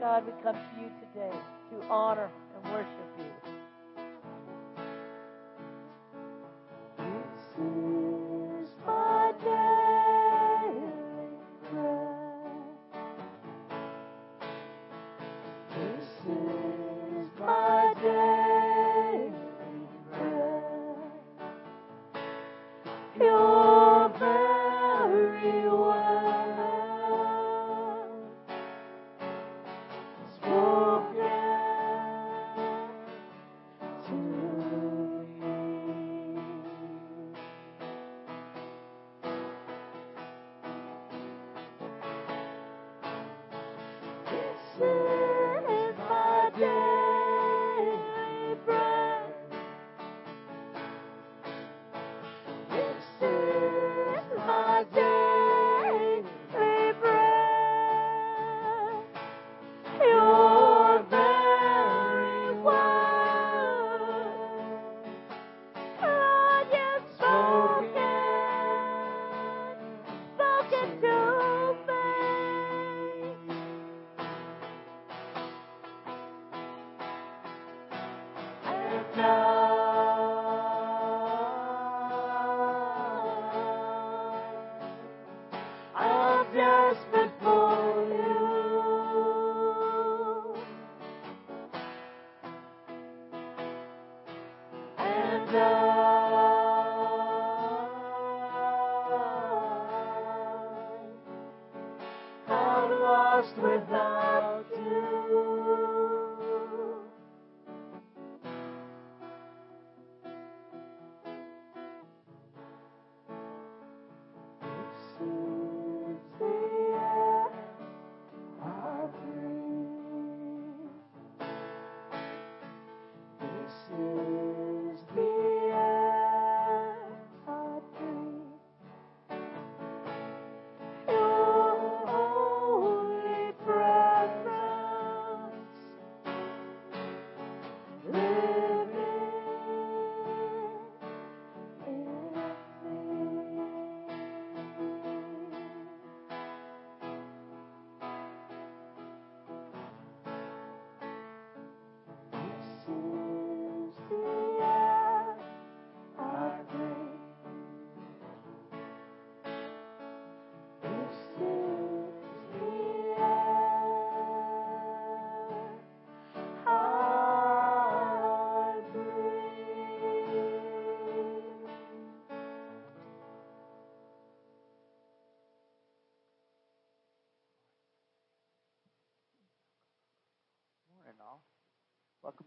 God, we come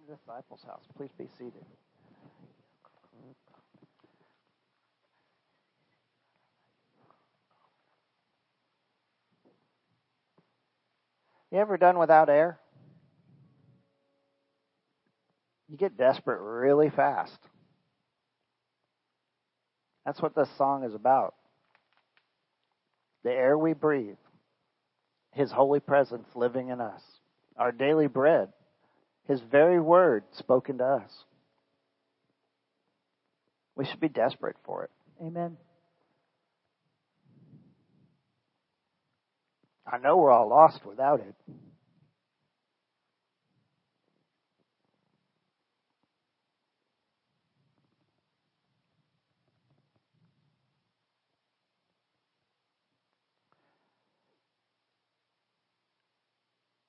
To Disciples House. Please be seated. You ever done without air? You get desperate really fast. That's what this song is about. The air we breathe, His holy presence living in us, our daily bread, His very word spoken to us. We should be desperate for it. Amen. I know we're all lost without it.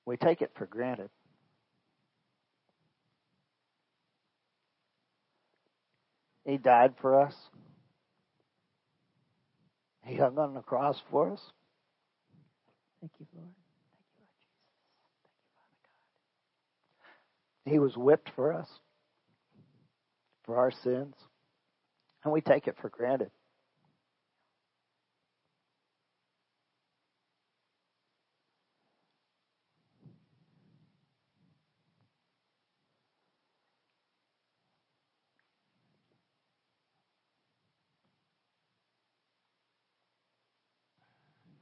We take it for granted. He died for us. He hung on the cross for us. Thank you, Lord. Thank you, Lord Jesus. Thank you, Father God. He was whipped for us, for our sins, and we take it for granted.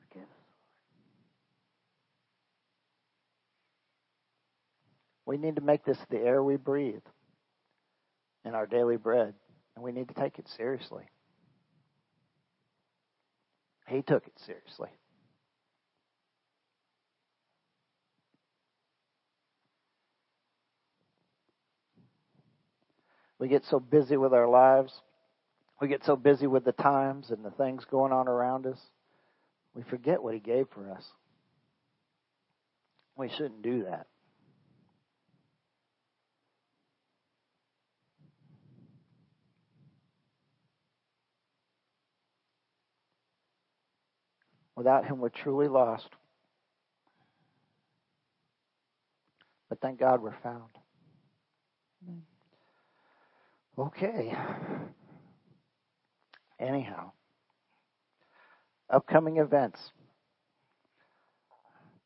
Forgive us. We need to make this the air we breathe and our daily bread, and we need to take it seriously. He took it seriously. We get so busy with our lives. We get so busy with the times and the things going on around us. We forget what He gave for us. We shouldn't do that. Without Him, we're truly lost. But thank God we're found. Okay. Anyhow, upcoming events.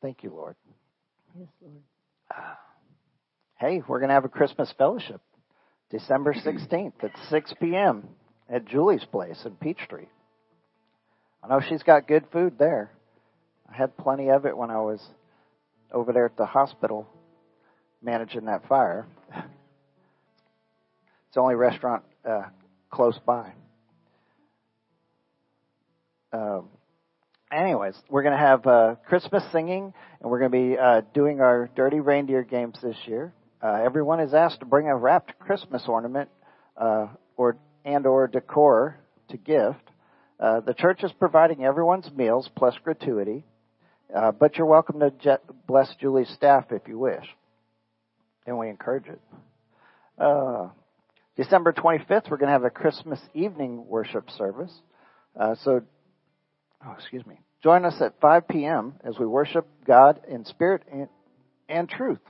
Thank you, Lord. Yes, Lord. Ah. Hey, we're going to have a Christmas fellowship December 16th at 6 p.m. at Julie's place in Peachtree. I know she's got good food there. I had plenty of it when I was over there at the hospital managing that fire. It's the only restaurant uh, close by. Um, anyways, we're going to have uh, Christmas singing, and we're going to be uh, doing our Dirty Reindeer games this year. Uh, everyone is asked to bring a wrapped Christmas ornament uh, or and or decor to gift. Uh, the church is providing everyone's meals plus gratuity, uh, but you're welcome to jet, bless Julie's staff if you wish, and we encourage it. Uh, December 25th, we're going to have a Christmas evening worship service. Uh, so, oh, excuse me. Join us at 5 p.m. as we worship God in spirit and, and truth.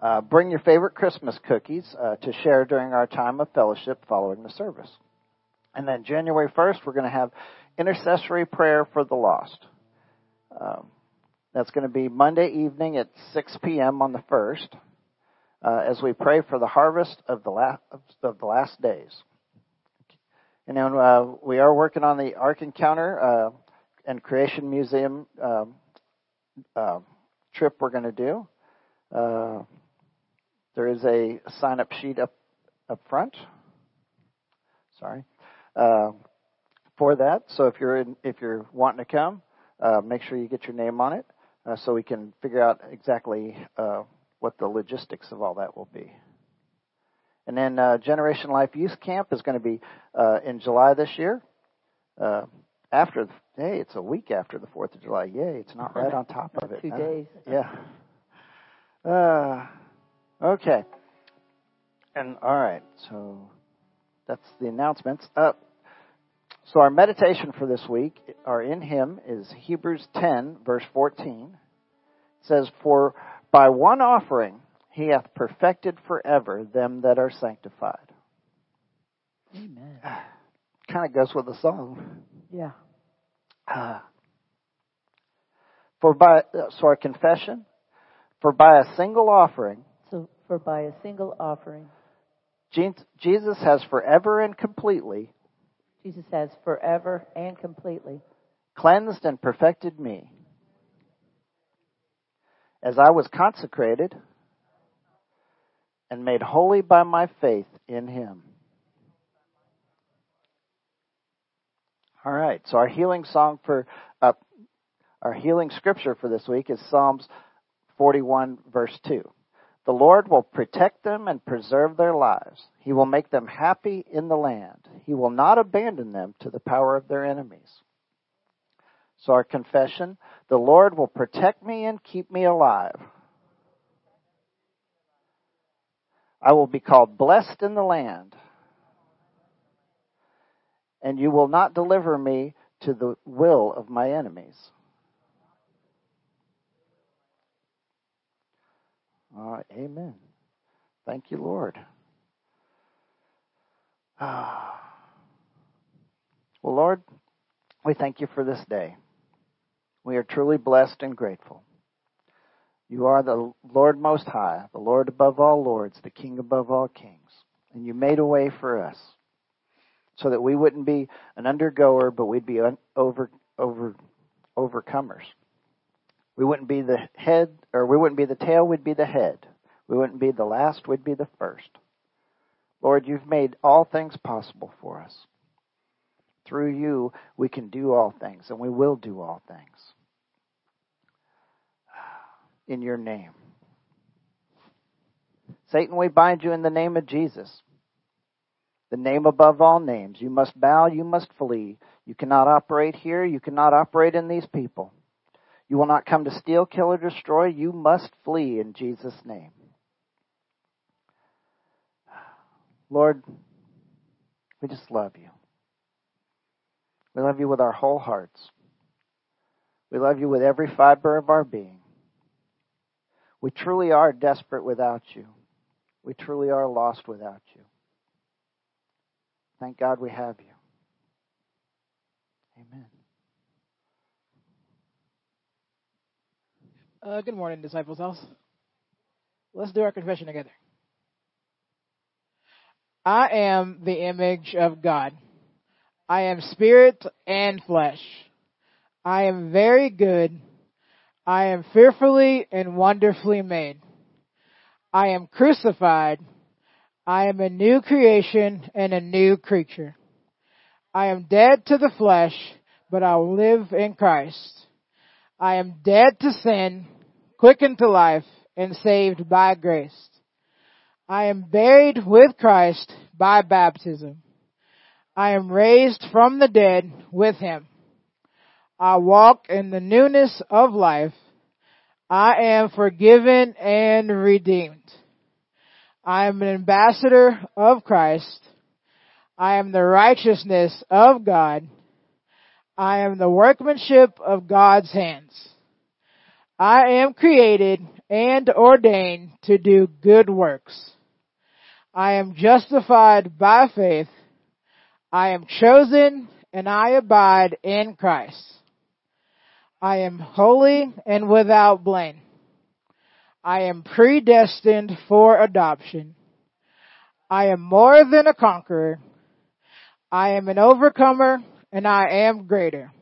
Uh, bring your favorite Christmas cookies uh, to share during our time of fellowship following the service. And then January 1st, we're going to have intercessory prayer for the lost. Um, that's going to be Monday evening at 6 p.m. on the 1st uh, as we pray for the harvest of the, last, of the last days. And then uh, we are working on the Ark Encounter uh, and Creation Museum um, uh, trip we're going to do. Uh, there is a sign up sheet up up front. Sorry uh, for that. So if you're in, if you're wanting to come, uh, make sure you get your name on it uh, so we can figure out exactly uh, what the logistics of all that will be. And then uh, Generation Life Youth Camp is going to be uh, in July this year. Uh, after, the, hey, it's a week after the Fourth of July. Yay! It's not right on top of it. Two huh? days. Yeah. Uh, okay. And all right, so that's the announcements. Uh, so our meditation for this week, our in Him, is Hebrews 10, verse 14. It says, For by one offering he hath perfected forever them that are sanctified. Amen. Kind of goes with the song. Yeah. Uh, for by, so our confession, for by a single offering, So, for by a single offering, Jesus has forever and completely Jesus has forever and completely cleansed and perfected me. As I was consecrated and made holy by my faith in him. All right, so our healing song for, uh, our healing scripture for this week is Psalms 41, verse 2. The Lord will protect them and preserve their lives. He will make them happy in the land. He will not abandon them to the power of their enemies. So our confession, the Lord will protect me and keep me alive. I will be called blessed in the land. And you will not deliver me to the will of my enemies. All right, amen. Thank you, Lord. Ah. Well, Lord, we thank you for this day. We are truly blessed and grateful. You are the Lord Most High, the Lord above all lords, the King above all kings. And you made a way for us so that we wouldn't be an undergoer, but we'd be un- over, over, overcomers. We wouldn't be the head, or we wouldn't be the tail, we'd be the head. We wouldn't be the last, we'd be the first. Lord, you've made all things possible for us. Through you, we can do all things, and we will do all things. In your name. Satan, we bind you in the name of Jesus. The name above all names. You must bow, you must flee. You cannot operate here, you cannot operate in these people. You will not come to steal, kill, or destroy. You must flee in Jesus' name. Lord, we just love you. We love you with our whole hearts. We love you with every fiber of our being. We truly are desperate without you. We truly are lost without you. Thank God we have you. Amen. Uh, good morning, Disciples House. Let's do our confession together. I am the image of God. I am spirit and flesh. I am very good. I am fearfully and wonderfully made. I am crucified. I am a new creation and a new creature. I am dead to the flesh, but I live in Christ. I am dead to sin, quickened to life, and saved by grace. I am buried with Christ by baptism. I am raised from the dead with him. I walk in the newness of life. I am forgiven and redeemed. I am an ambassador of Christ. I am the righteousness of God. I am the workmanship of God's hands. I am created and ordained to do good works. I am justified by faith. I am chosen and I abide in Christ. I am holy and without blame. I am predestined for adoption. I am more than a conqueror. I am an overcomer and I am greater.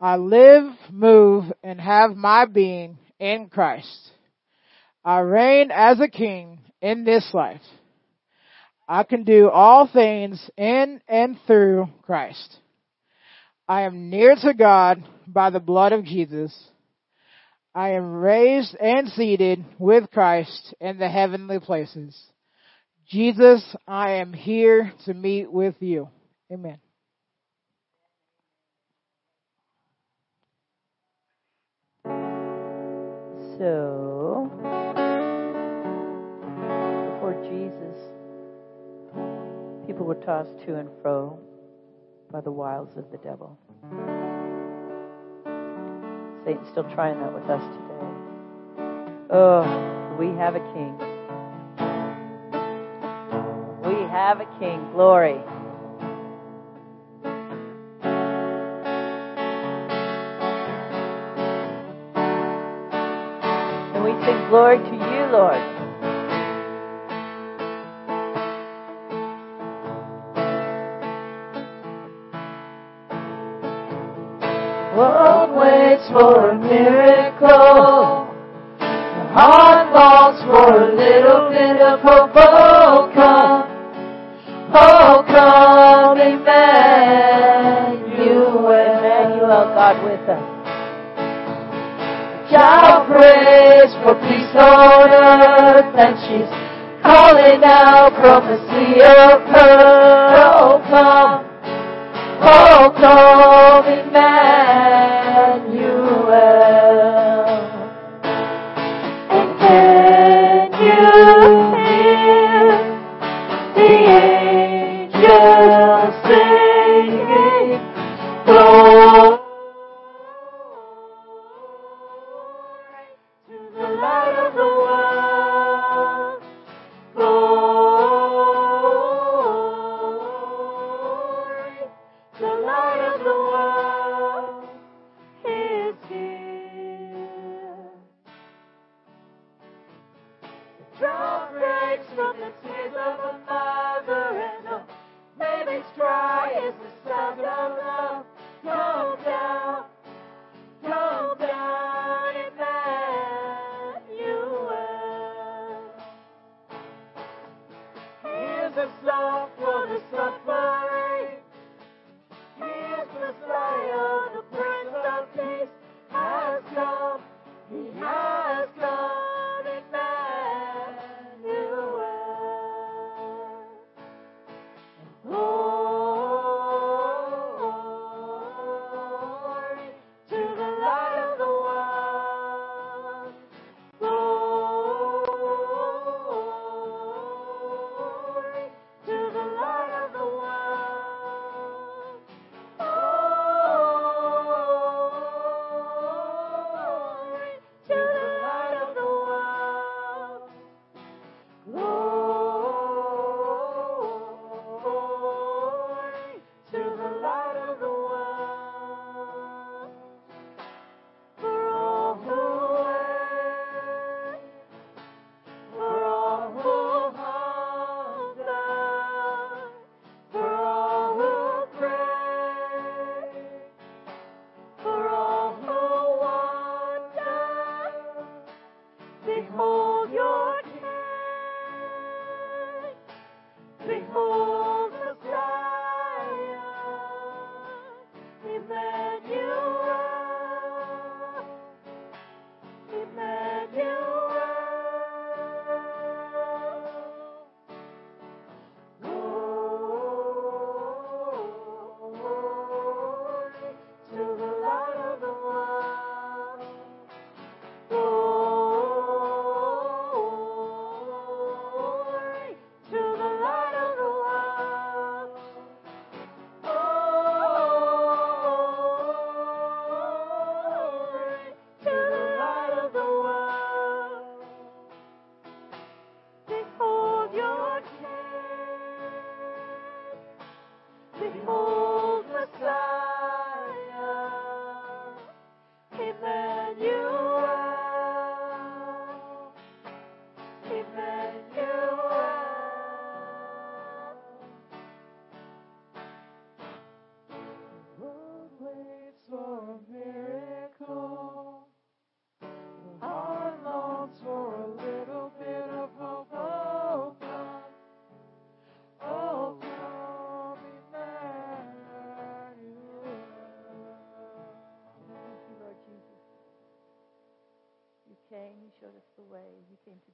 I live, move, and have my being in Christ. I reign as a king in this life. I can do all things in and through Christ. I am near to God by the blood of Jesus. I am raised and seated with Christ in the heavenly places. Jesus, I am here to meet with you. Amen. So, before Jesus, people were tossed to and fro by the wiles of the devil. Satan's still trying that with us today. Oh, we have a king. We have a king. Glory. Glory to you, Lord. World waits for a miracle. The heart longs for a little bit of hope. Oh, come. Oh, come, Emmanuel. Emmanuel, God with us. Prays for peace on earth, and she's calling out prophecy of her. Oh, come. Oh, come, Emmanuel.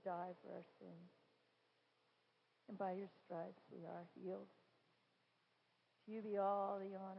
Die for our sins. And by your stripes we are healed. To you be all the honor,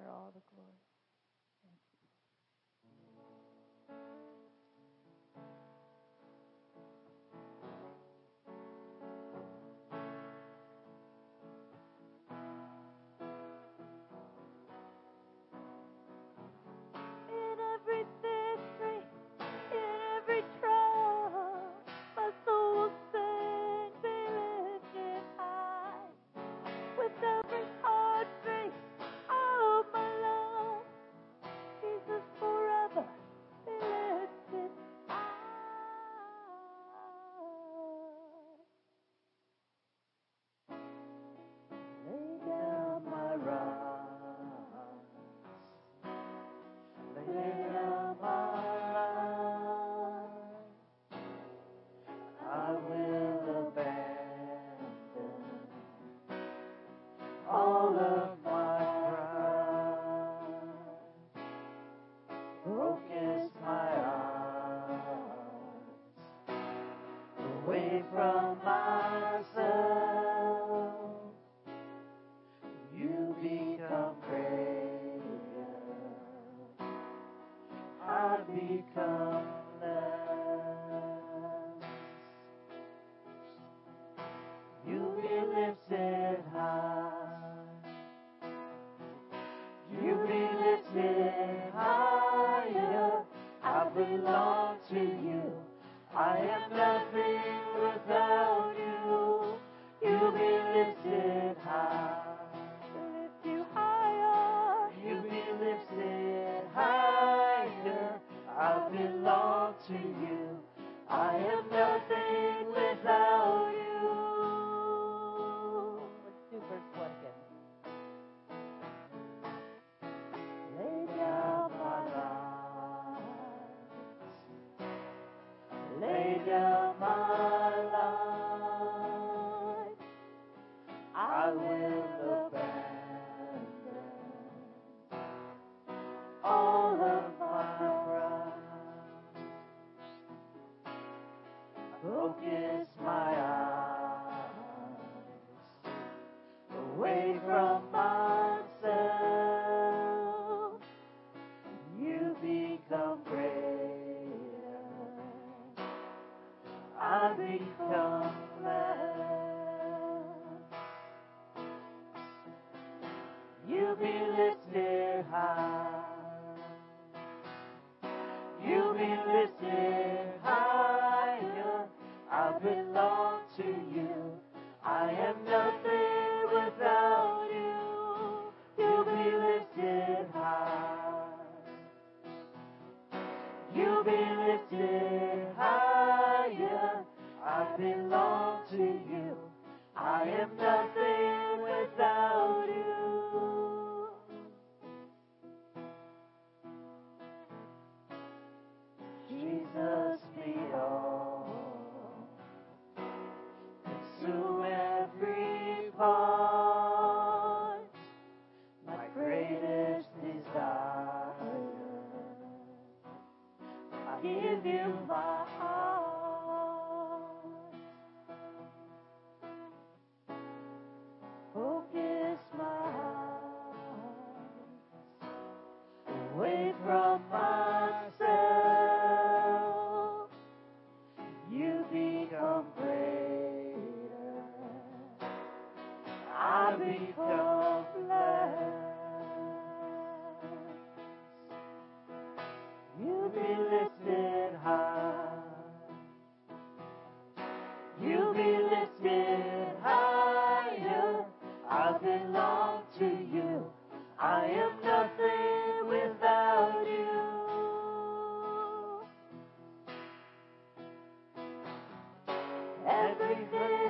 Amen.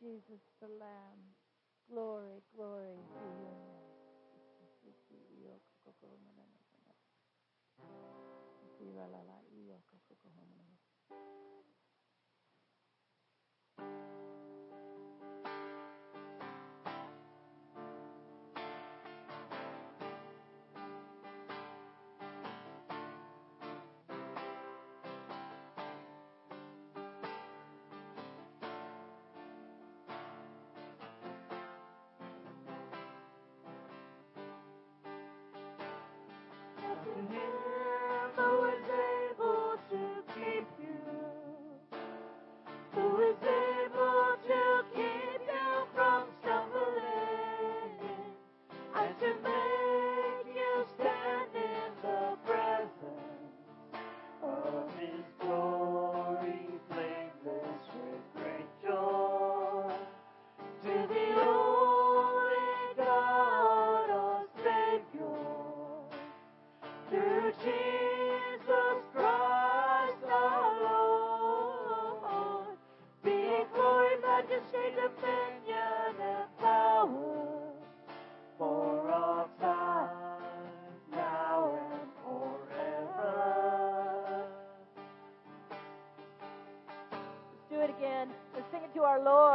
Jesus, the Lamb. Glory, glory Lord.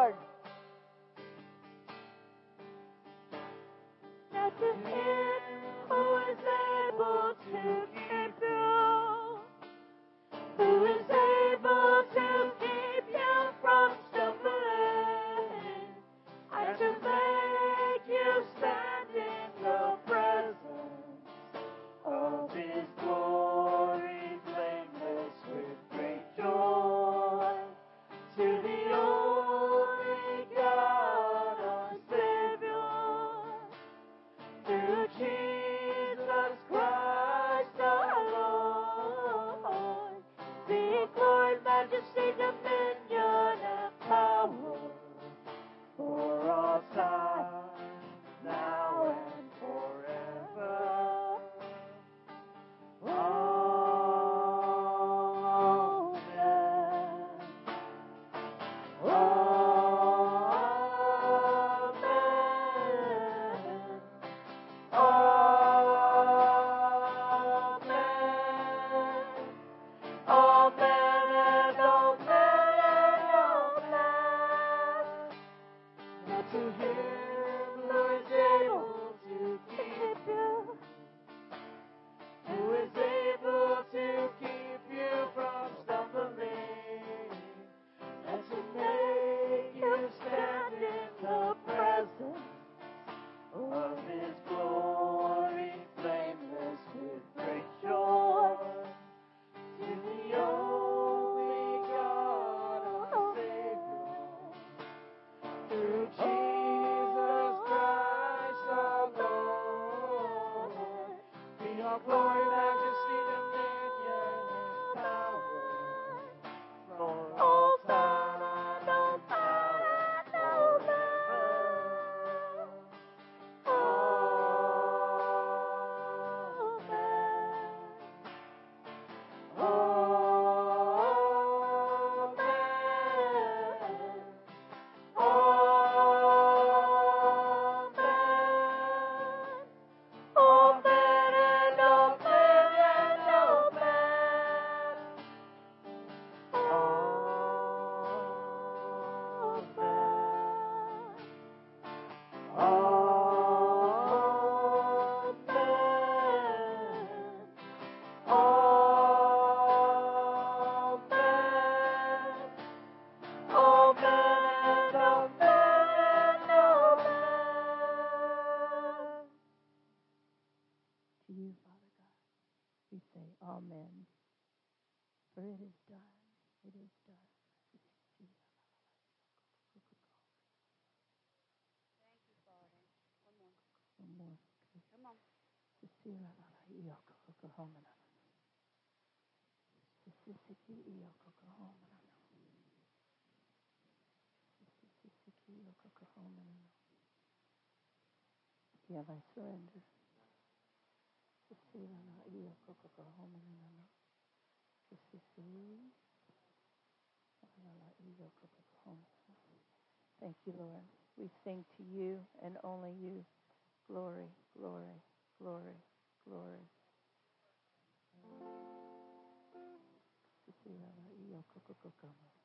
Yeah, I surrender. Thank you, Lord. We sing to you and only you. Glory, glory, glory, glory. Thank you.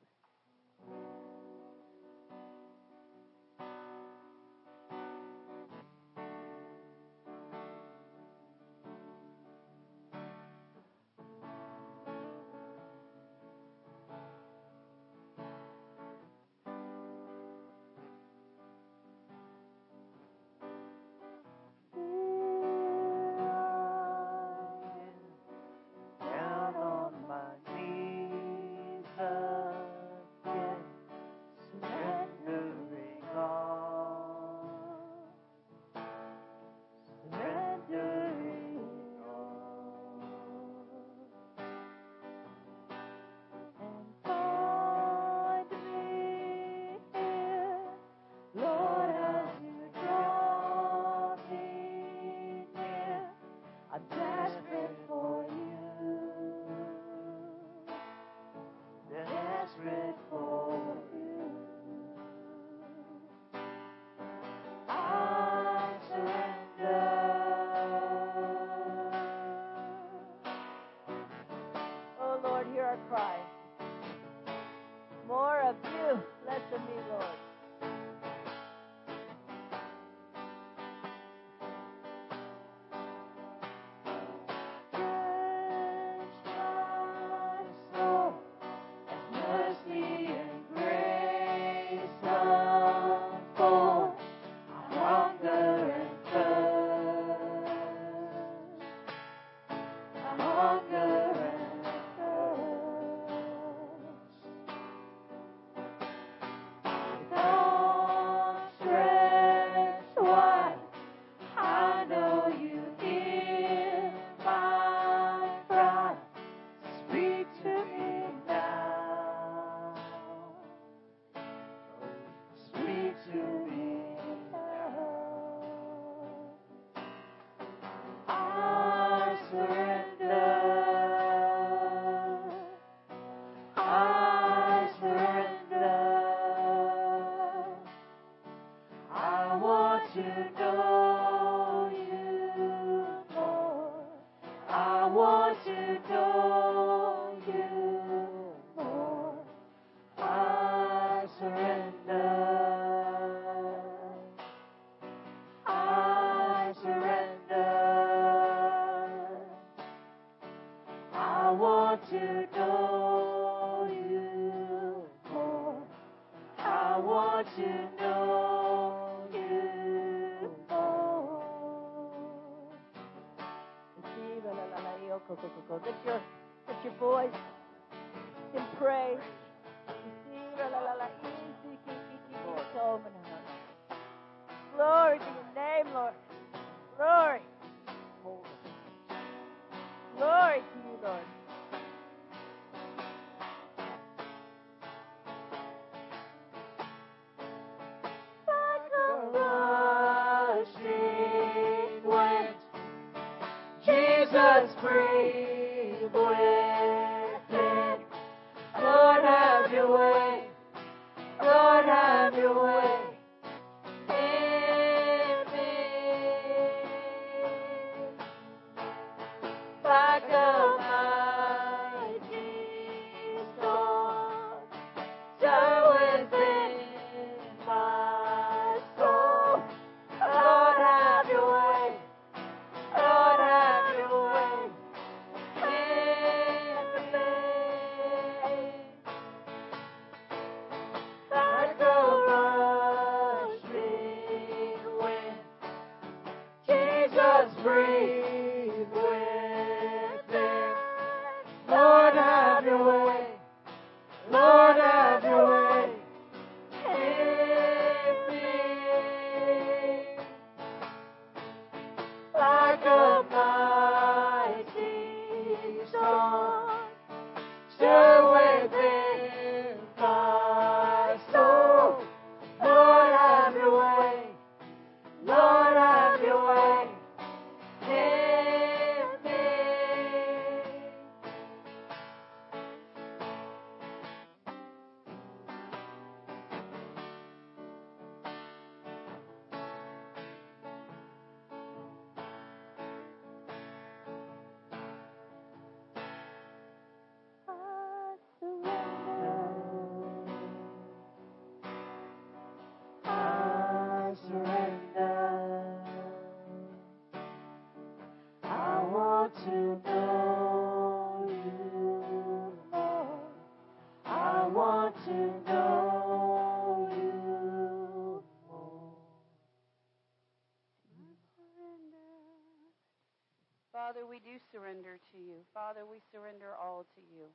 Father, we surrender all to you.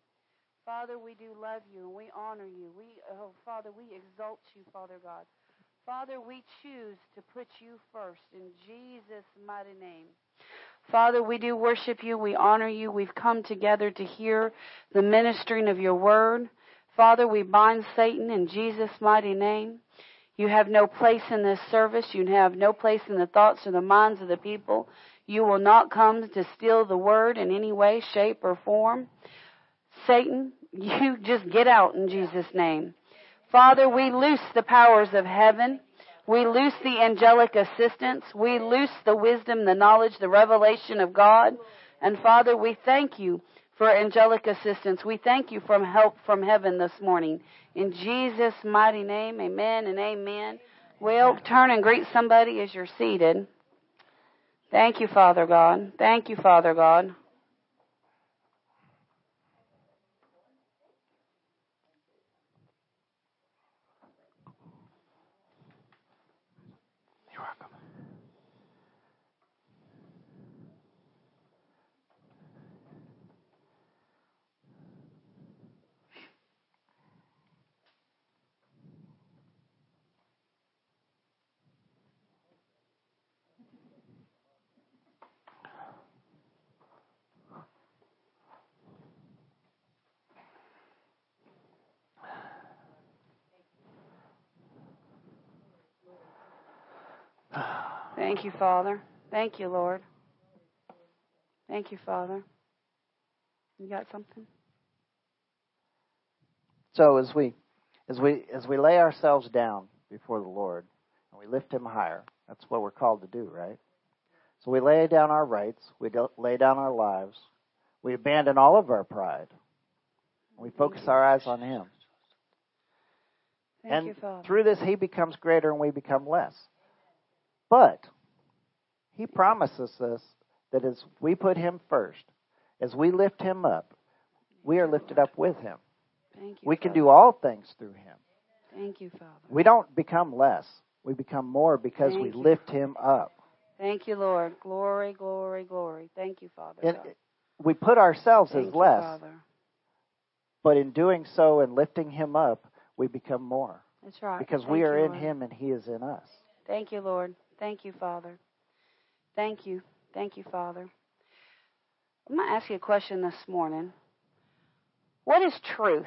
Father, we do love you and we honor you. We, oh, Father, we exalt you, Father God. Father, we choose to put you first in Jesus' mighty name. Father, we do worship you. We honor you. We've come together to hear the ministering of your word. Father, we bind Satan in Jesus' mighty name. You have no place in this service. You have no place in the thoughts or the minds of the people. You will not come to steal the word in any way, shape, or form. Satan, you just get out in Jesus' name. Father, we loose the powers of heaven. We loose the angelic assistance. We loose the wisdom, the knowledge, the revelation of God. And Father, we thank you for angelic assistance. We thank you for help from heaven this morning. In Jesus' mighty name, amen and amen. Well, turn and greet somebody as you're seated. Thank you, Father God. Thank you, Father God. You're welcome. Thank you, Father. Thank you, Lord. Thank you, Father. You got something? So as we as we as we lay ourselves down before the Lord and we lift him higher, that's what we're called to do, right? So we lay down our rights, we lay down our lives, we abandon all of our pride. We focus our eyes on him. Thank and you, Father. through this he becomes greater and we become less. But he promises us that as we put him first, as we lift him up, we are lifted up with him. Thank you. We can Father. do all things through him. Thank you, Father. We don't become less. We become more because we you. lift him up. Thank you, Lord. Glory, glory, glory. Thank you, Father. And we put ourselves Thank as you, less, Father. but in doing so and lifting him up, we become more That's right. because Thank we are you, in Lord. him and he is in us. Thank you, Lord. Thank you, Father. Thank you. Thank you, Father. I'm going to ask you a question this morning. What is truth?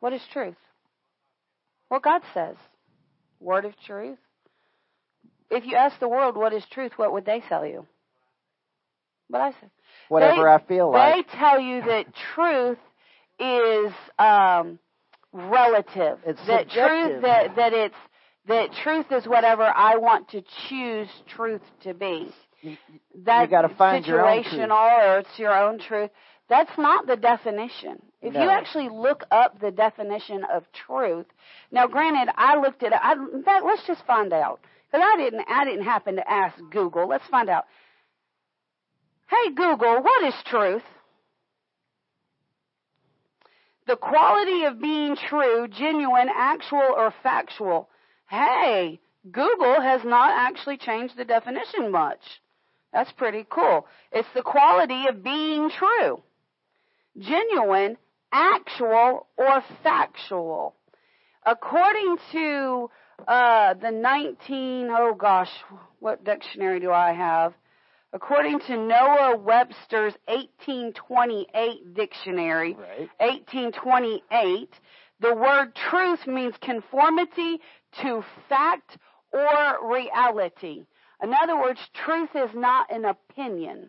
What is truth? What God says. Word of truth. If you ask the world what is truth, what would they tell you? What I say. Whatever They- I feel like. They tell you that truth is um, relative. It's that truth that that it's that truth is whatever I want to choose truth to be. You- That's gotta find your own truth. situational or it's your own truth. That's not the definition. If you actually look up the definition of truth, now granted, I looked at it. I, in fact, let's just find out because I didn't. I didn't happen to ask Google. Let's find out. Hey Google, what is truth? The quality of being true, genuine, actual, or factual. Hey, Google has not actually changed the definition much. That's pretty cool. It's the quality of being true, genuine, actual, or factual. According to uh, the 19, oh gosh, what dictionary do I have? According to Noah Webster's 1828 dictionary, Right. 1828, the word truth means conformity to fact or reality. In other words, truth is not an opinion.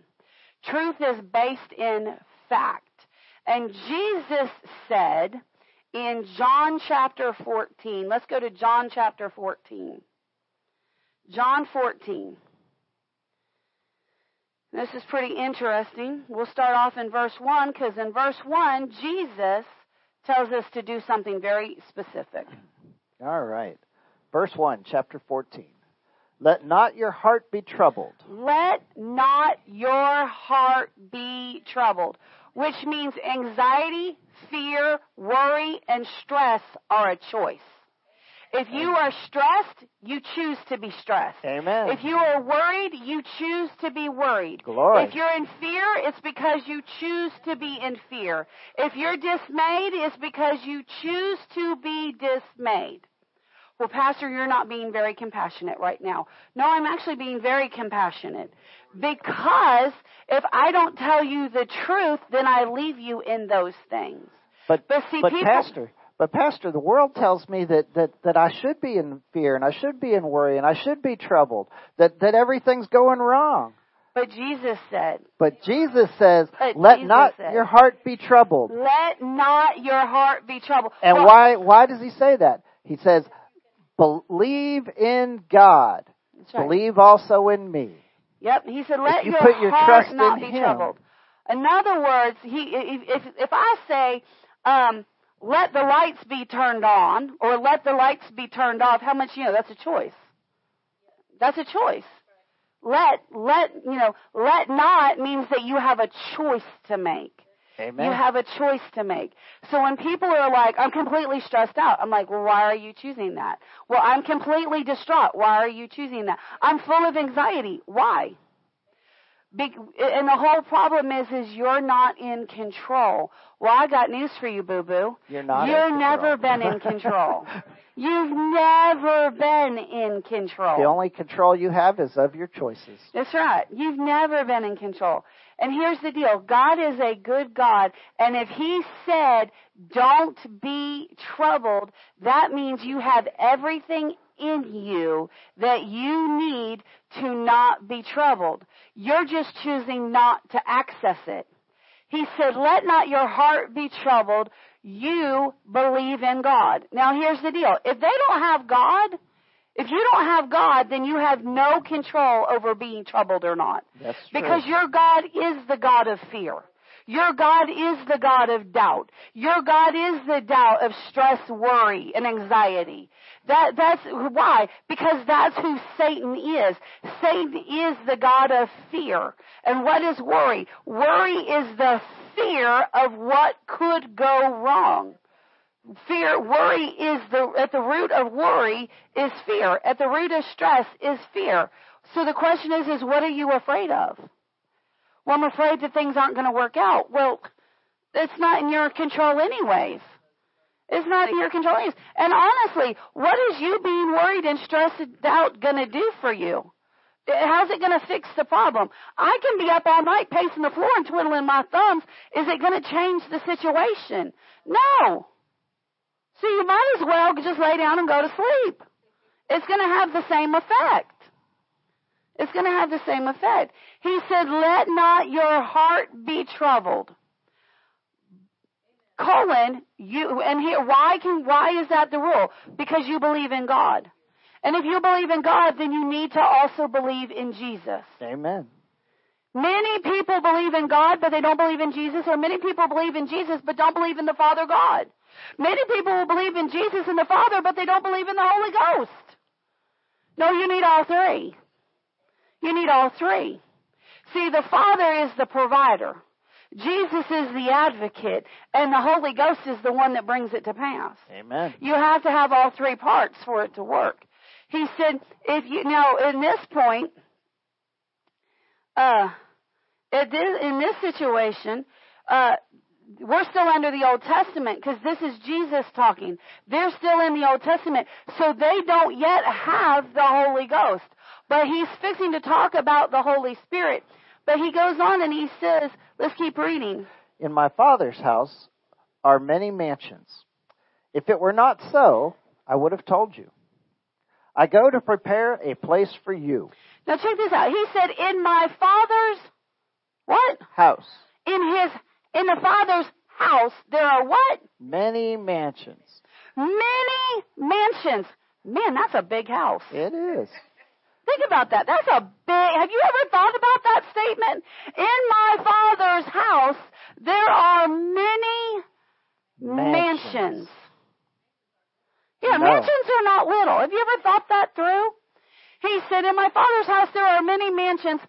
Truth is based in fact. And Jesus said in John chapter 14, let's go to John chapter 14. John 14. This is pretty interesting. We'll start off in verse 1 because in verse 1, Jesus tells us to do something very specific. All right. Verse 1, chapter 14. Let not your heart be troubled. Let not your heart be troubled. which means anxiety, fear, worry, and stress are a choice. If you are stressed, you choose to be stressed. Amen. If you are worried, you choose to be worried. Glory. If you're in fear, it's because you choose to be in fear. If you're dismayed, it's because you choose to be dismayed. Well, Pastor, you're not being very compassionate right now. No, I'm actually being very compassionate. Because if I don't tell you the truth, then I leave you in those things. But But see, but people- pastor, but pastor, the world tells me that that that I should be in fear and I should be in worry and I should be troubled. That that everything's going wrong. But Jesus said, But Jesus says, But "Let Jesus not said- your heart be troubled." let not your heart be troubled. And Well, why why does he say that? He says, "Believe in God. Right. Believe also in me." Yep. He said, "Let you your put your heart trust not in be Him. troubled." In other words, he if if, if I say, um, "Let the lights be turned on" or "Let the lights be turned off," how much you know? That's a choice. That's a choice. Let let you know. Let not means that you have a choice to make. Amen. You have a choice to make. So when people are like, I'm completely stressed out, I'm like, well, why are you choosing that? Well, I'm completely distraught. Why are you choosing that? I'm full of anxiety. Why? Be- and the whole problem is, is you're not in control. Well, I got news for you, boo boo. You're not. You've never been in control. You've never been in control. the only control you have is of your choices. That's right. You've never been in control. And here's the deal. God is a good God. And if He said, don't be troubled, that means you have everything in you that you need to not be troubled. You're just choosing not to access it. He said, let not your heart be troubled. You believe in God. Now here's the deal. If they don't have God, if you don't have God, then you have no control over being troubled or not. That's true. Because your God is the God of fear. Your God is the God of doubt. Your God is the doubt of stress, worry, and anxiety. That, that's why. Because that's who Satan is. Satan is the God of fear. And what is worry? Worry is the fear of what could go wrong. Fear, worry is the, at the root of worry is fear. At the root of stress is fear. So the question is, is what are you afraid of? Well, I'm afraid that things aren't going to work out. Well, it's not in your control anyways. It's not in your control anyways. And honestly, what is you being worried and stressed out going to do for you? How's it going to fix the problem? I can be up all night pacing the floor and twiddling my thumbs. Is it going to change the situation? No. So you might as well just lay down and go to sleep. It's going to have the same effect. It's going to have the same effect. He said, let not your heart be troubled. Colon, you, and here, why can, why is that the rule? Because you believe in God. And if you believe in God, then you need to also believe in Jesus. Amen. Many people believe in God, but they don't believe in Jesus, or many people believe in Jesus, but don't believe in the Father God. Many people will believe in Jesus and the Father, but they don't believe in the Holy Ghost. No, you need all three. You need all three. See, the Father is the provider. Jesus is the advocate, and the Holy Ghost is the one that brings it to pass. Amen. You have to have all three parts for it to work. He said, if you, now in this point, uh, it is, in this situation, uh, we're still under the Old Testament because this is Jesus talking. They're still in the Old Testament, so they don't yet have the Holy Ghost. But he's fixing to talk about the Holy Spirit. But he goes on and he says, let's keep reading. In my Father's house are many mansions. If it were not so, I would have told you. I go to prepare a place for you. Now check this out. He said, in my Father's, what? House. In his, in the Father's house, there are what? Many mansions. Many mansions. Man, that's a big house. It is. Think about that. That's a big, have you ever thought about that statement? In my Father's house, there are many mansions. Mansions. Yeah, No. mansions are not little. Have you ever thought that through? He said, in my Father's house, there are many mansions,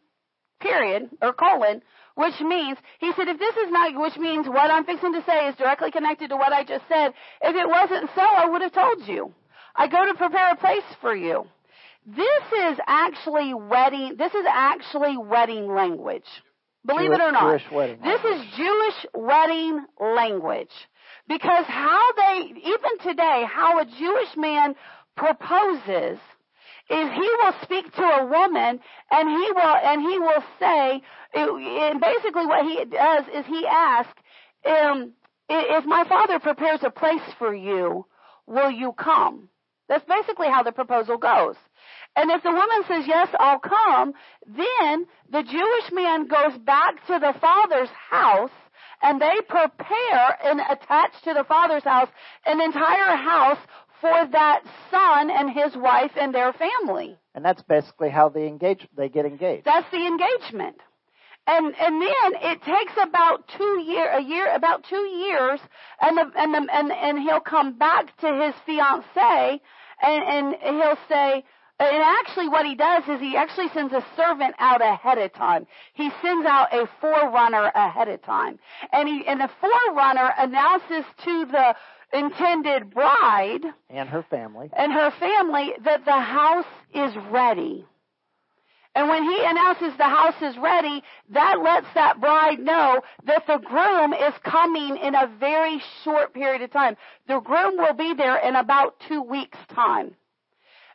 period, or colon, which means, he said, if this is not, which means what I'm fixing to say is directly connected to what I just said. If it wasn't so, I would have told you. I go to prepare a place for you. This is actually wedding, this is actually wedding language. Believe Jewish- it or not. Jewish wedding This is Jewish wedding language. Because how they, even today, how a Jewish man proposes is he will speak to a woman and he will, and he will say, and basically what he does is he asks, um, if my father prepares a place for you, will you come? That's basically how the proposal goes. And if the woman says, yes, I'll come, then the Jewish man goes back to the father's house and they prepare and attach to the father's house an entire house for that son and his wife and their family. And that's basically how they engage. They get engaged. That's the engagement. And and then it takes about two year a year about two years and the and the and and he'll come back to his fiancee and and he'll say and actually what he does is he actually sends a servant out ahead of time. He sends out a forerunner ahead of time. And he and the forerunner announces to the intended bride and her family. and her family that the house is ready. And when he announces the house is ready, that lets that bride know that the groom is coming in a very short period of time. The groom will be there in about two weeks' time.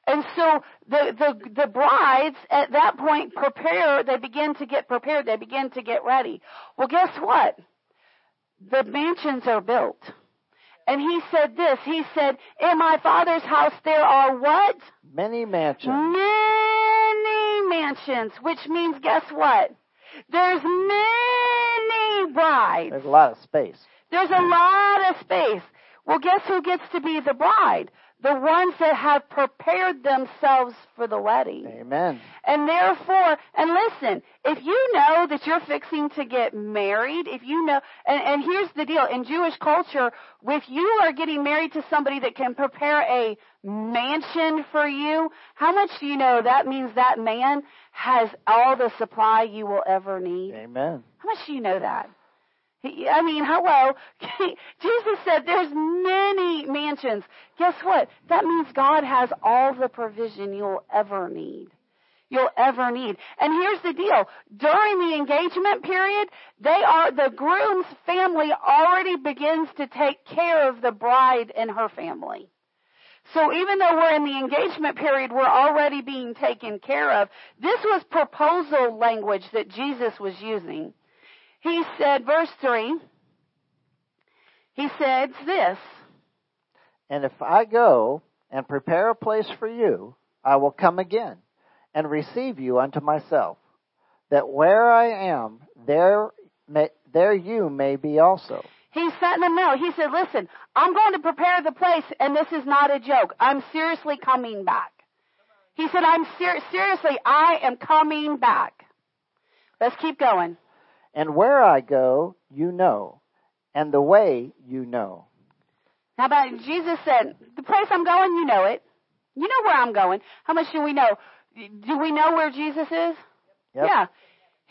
And so the, the, the brides at that point prepare, they begin to get prepared, they begin to get ready. Well, guess what? The mansions are built. And he said this, he said, in my father's house there are what? Many mansions. Many mansions, which means guess what? There's many brides. There's a lot of space. There's a lot of space. Well, guess who gets to be the bride? The ones that have prepared themselves for the wedding. Amen. And therefore, and listen, if you know that you're fixing to get married, if you know, and, and here's the deal, in Jewish culture, if you are getting married to somebody that can prepare a mansion for you, how much do you know that means that man has all the supply you will ever need? Amen. How much do you know that? I mean, hello. Jesus said there's many mansions. Guess what? That means God has all the provision you'll ever need. You'll ever need. And here's the deal. During the engagement period, they are, the groom's family already begins to take care of the bride and her family. So even though we're in the engagement period, we're already being taken care of. This was proposal language that Jesus was using. He said, verse 3, he said this, And if I go and prepare a place for you, I will come again and receive you unto myself, that where I am, there may, there you may be also. He's letting them know. He said, listen, I'm going to prepare the place and this is not a joke. I'm seriously coming back. He said, I'm ser- seriously, I am coming back. Let's keep going. And where I go, you know, and the way you know. How about Jesus said, the place I'm going, you know it. You know where I'm going. How much do we know? Do we know where Jesus is? Yep. Yeah.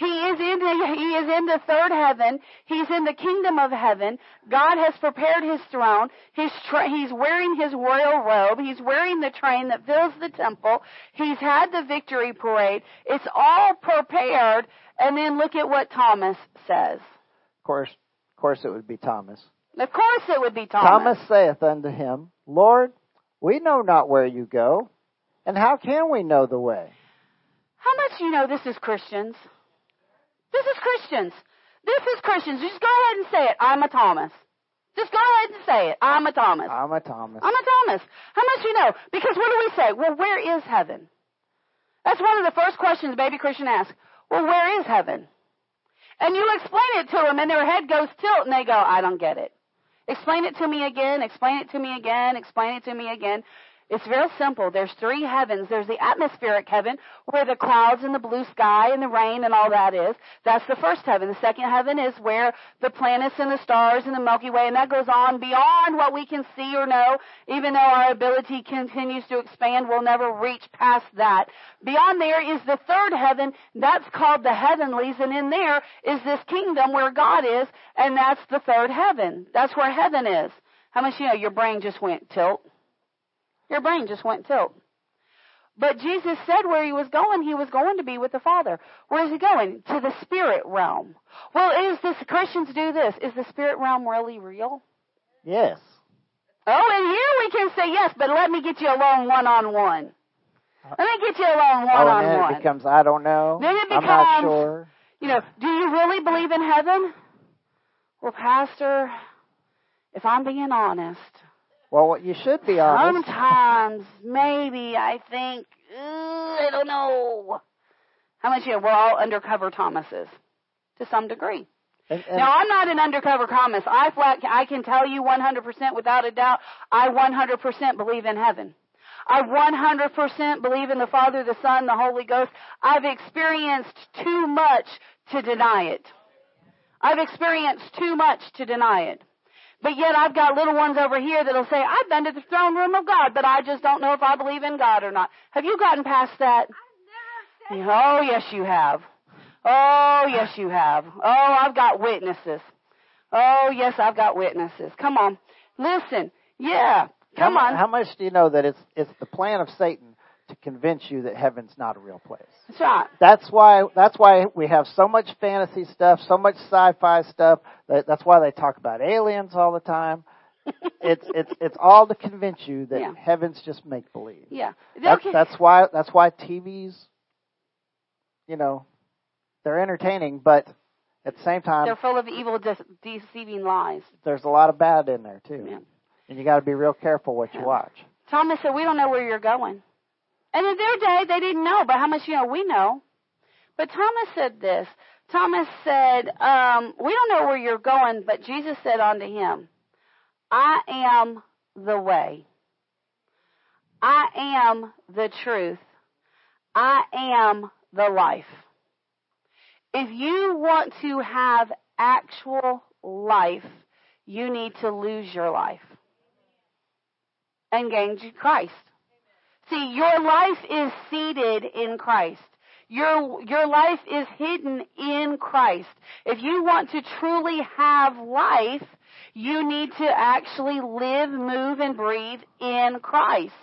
He is in the, he is in the third heaven. He's in the kingdom of heaven. God has prepared his throne. His tra- he's wearing his royal robe. He's wearing the train that fills the temple. He's had the victory parade. It's all prepared. And then look at what Thomas says. Of course, of course it would be Thomas. Of course it would be Thomas. Thomas saith unto him, Lord, we know not where you go, and how can we know the way? How much you know this is Christians? This is Christians. This is Christians. Just go ahead and say it. I'm a Thomas. Just go ahead and say it. I'm a Thomas. I'm a Thomas. I'm a Thomas. How much do you know? Because what do we say? Well, where is heaven? That's one of the first questions a baby Christian asks. Well, where is heaven? And you explain it to them, and their head goes tilt, and they go, I don't get it. Explain it to me again, explain it to me again, explain it to me again. It's real simple. There's three heavens. There's the atmospheric heaven where the clouds and the blue sky and the rain and all that is. That's the first heaven. The second heaven is where the planets and the stars and the Milky Way and that goes on beyond what we can see or know. Even though our ability continues to expand, we'll never reach past that. Beyond there is the third heaven. That's called the heavenlies and in there is this kingdom where God is and that's the third heaven. That's where heaven is. How much you know your brain just went tilt? Your brain just went tilt. But Jesus said where he was going, he was going to be with the Father. Where is he going? To the spirit realm. Well, is this, Christians do this. Is the spirit realm really real? Yes. Oh, and here we can say yes, but let me get you alone one on one. Let me get you alone oh, one on then one. it becomes I don't know. Then it I'm not becomes- sure. You know, do you really believe in heaven? Well, Pastor, if I'm being honest, Well, what you should be honest. Sometimes, maybe, I think, I don't know. How much you we're all undercover Thomases to some degree. And, and, now, I'm not an undercover Thomas. I flat, I can tell you 100% without a doubt, I 100% believe in heaven. I 100% believe in the Father, the Son, the Holy Ghost. I've experienced too much to deny it. I've experienced too much to deny it. But yet I've got little ones over here that'll say, I've been to the throne room of God, but I just don't know if I believe in God or not. Have you gotten past that? Oh, yes, you have. Oh, yes, you have. Oh, I've got witnesses. Oh, yes, I've got witnesses. Come on. Listen. Yeah. Come how, on. How much do you know that it's it's the plan of Satan to convince you that heaven's not a real place? That's right. That's why that's why we have so much fantasy stuff, so much sci-fi stuff. That, that's why they talk about aliens all the time. it's it's it's all to convince you that Yeah. heaven's just make believe. Yeah. That's Okay. that's why that's why TVs, you know, they're entertaining, but at the same time, They're full of evil, de- deceiving lies. there's a lot of bad in there too, Yeah. and you got to be real careful what you Yeah. watch. Thomas said, We don't know where you're going. And in their day, they didn't know, but how much you know, we know. But Thomas said this. Thomas said, um, We don't know where you're going, but Jesus said unto him, I am the way. I am the truth. I am the life. If you want to have actual life, you need to lose your life and gain Christ. See, your life is seated in Christ. Your, your life is hidden in Christ. If you want to truly have life, you need to actually live, move, and breathe in Christ.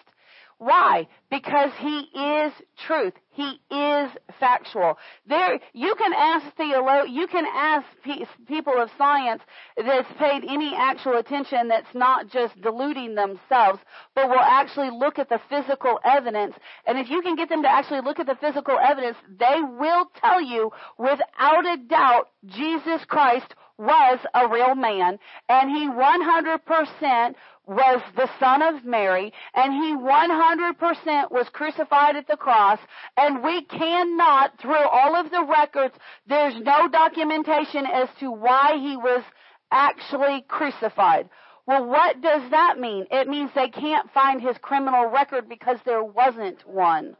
Why? Because He is truth. He is factual. There, you can ask theolo- you can ask pe- people of science that's paid any actual attention that's not just deluding themselves, but will actually look at the physical evidence. And if you can get them to actually look at the physical evidence, they will tell you without a doubt Jesus Christ was a real man and he 100% was the son of Mary and he 100% was crucified at the cross and we cannot through all of the records there's no documentation as to why he was actually crucified. Well, what does that mean? It means they can't find his criminal record because there wasn't one.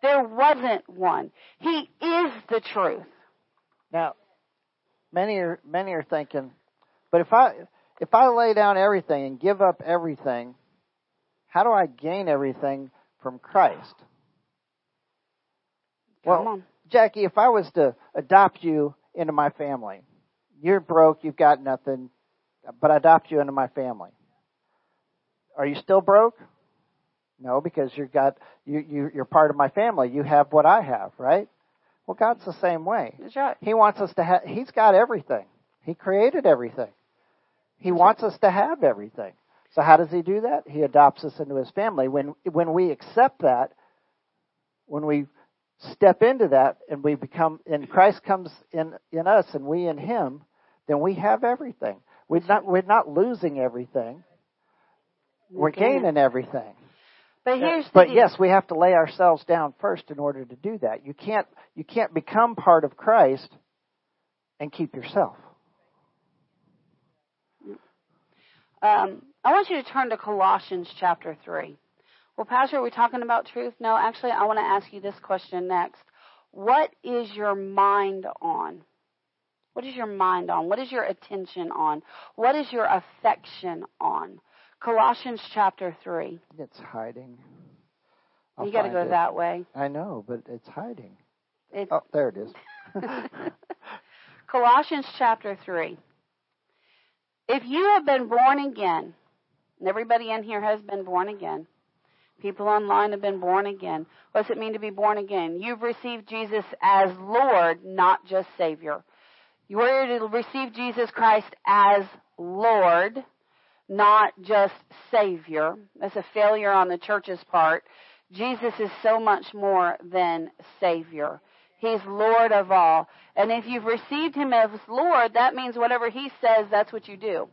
There wasn't one. He is the truth. Now, many are many are thinking, but if I if I lay down everything and give up everything, how do I gain everything from Christ? Come Well, on. Jackie, if I was to adopt you into my family, you're broke, you've got nothing, but I adopt you into my family. Are you still broke? No, because you've got you, you you're part of my family. You have what I have, right? Well, God's the same way. That's right. He wants us to have, He's got everything. He created everything. He wants us to have everything. So how does He do that? He adopts us into His family. When, when we accept that, when we step into that and we become, and Christ comes in, in us and we in Him, then we have everything. We're not, we're not losing everything. We're gaining everything. But here's the But deal. yes, we have to lay ourselves down first in order to do that. You can't you can't become part of Christ and keep yourself. Um, I want you to turn to Colossians chapter 3. Well, Pastor, are we talking about truth? No, actually, I want to ask you this question next. What is your mind on? What is your mind on? What is your attention on? What is your affection on? Colossians chapter 3. It's hiding. I'll you got to go it. that way. I know, but it's hiding. It's Oh, there it is. Colossians chapter 3. If you have been born again, and everybody in here has been born again, people online have been born again. What does it mean to be born again? You've received Jesus as Lord, not just Savior. You are to receive Jesus Christ as Lord, not just Savior. That's a failure on the church's part. Jesus is so much more than Savior. He's Lord of all. And if you've received Him as Lord, that means whatever He says, that's what you do.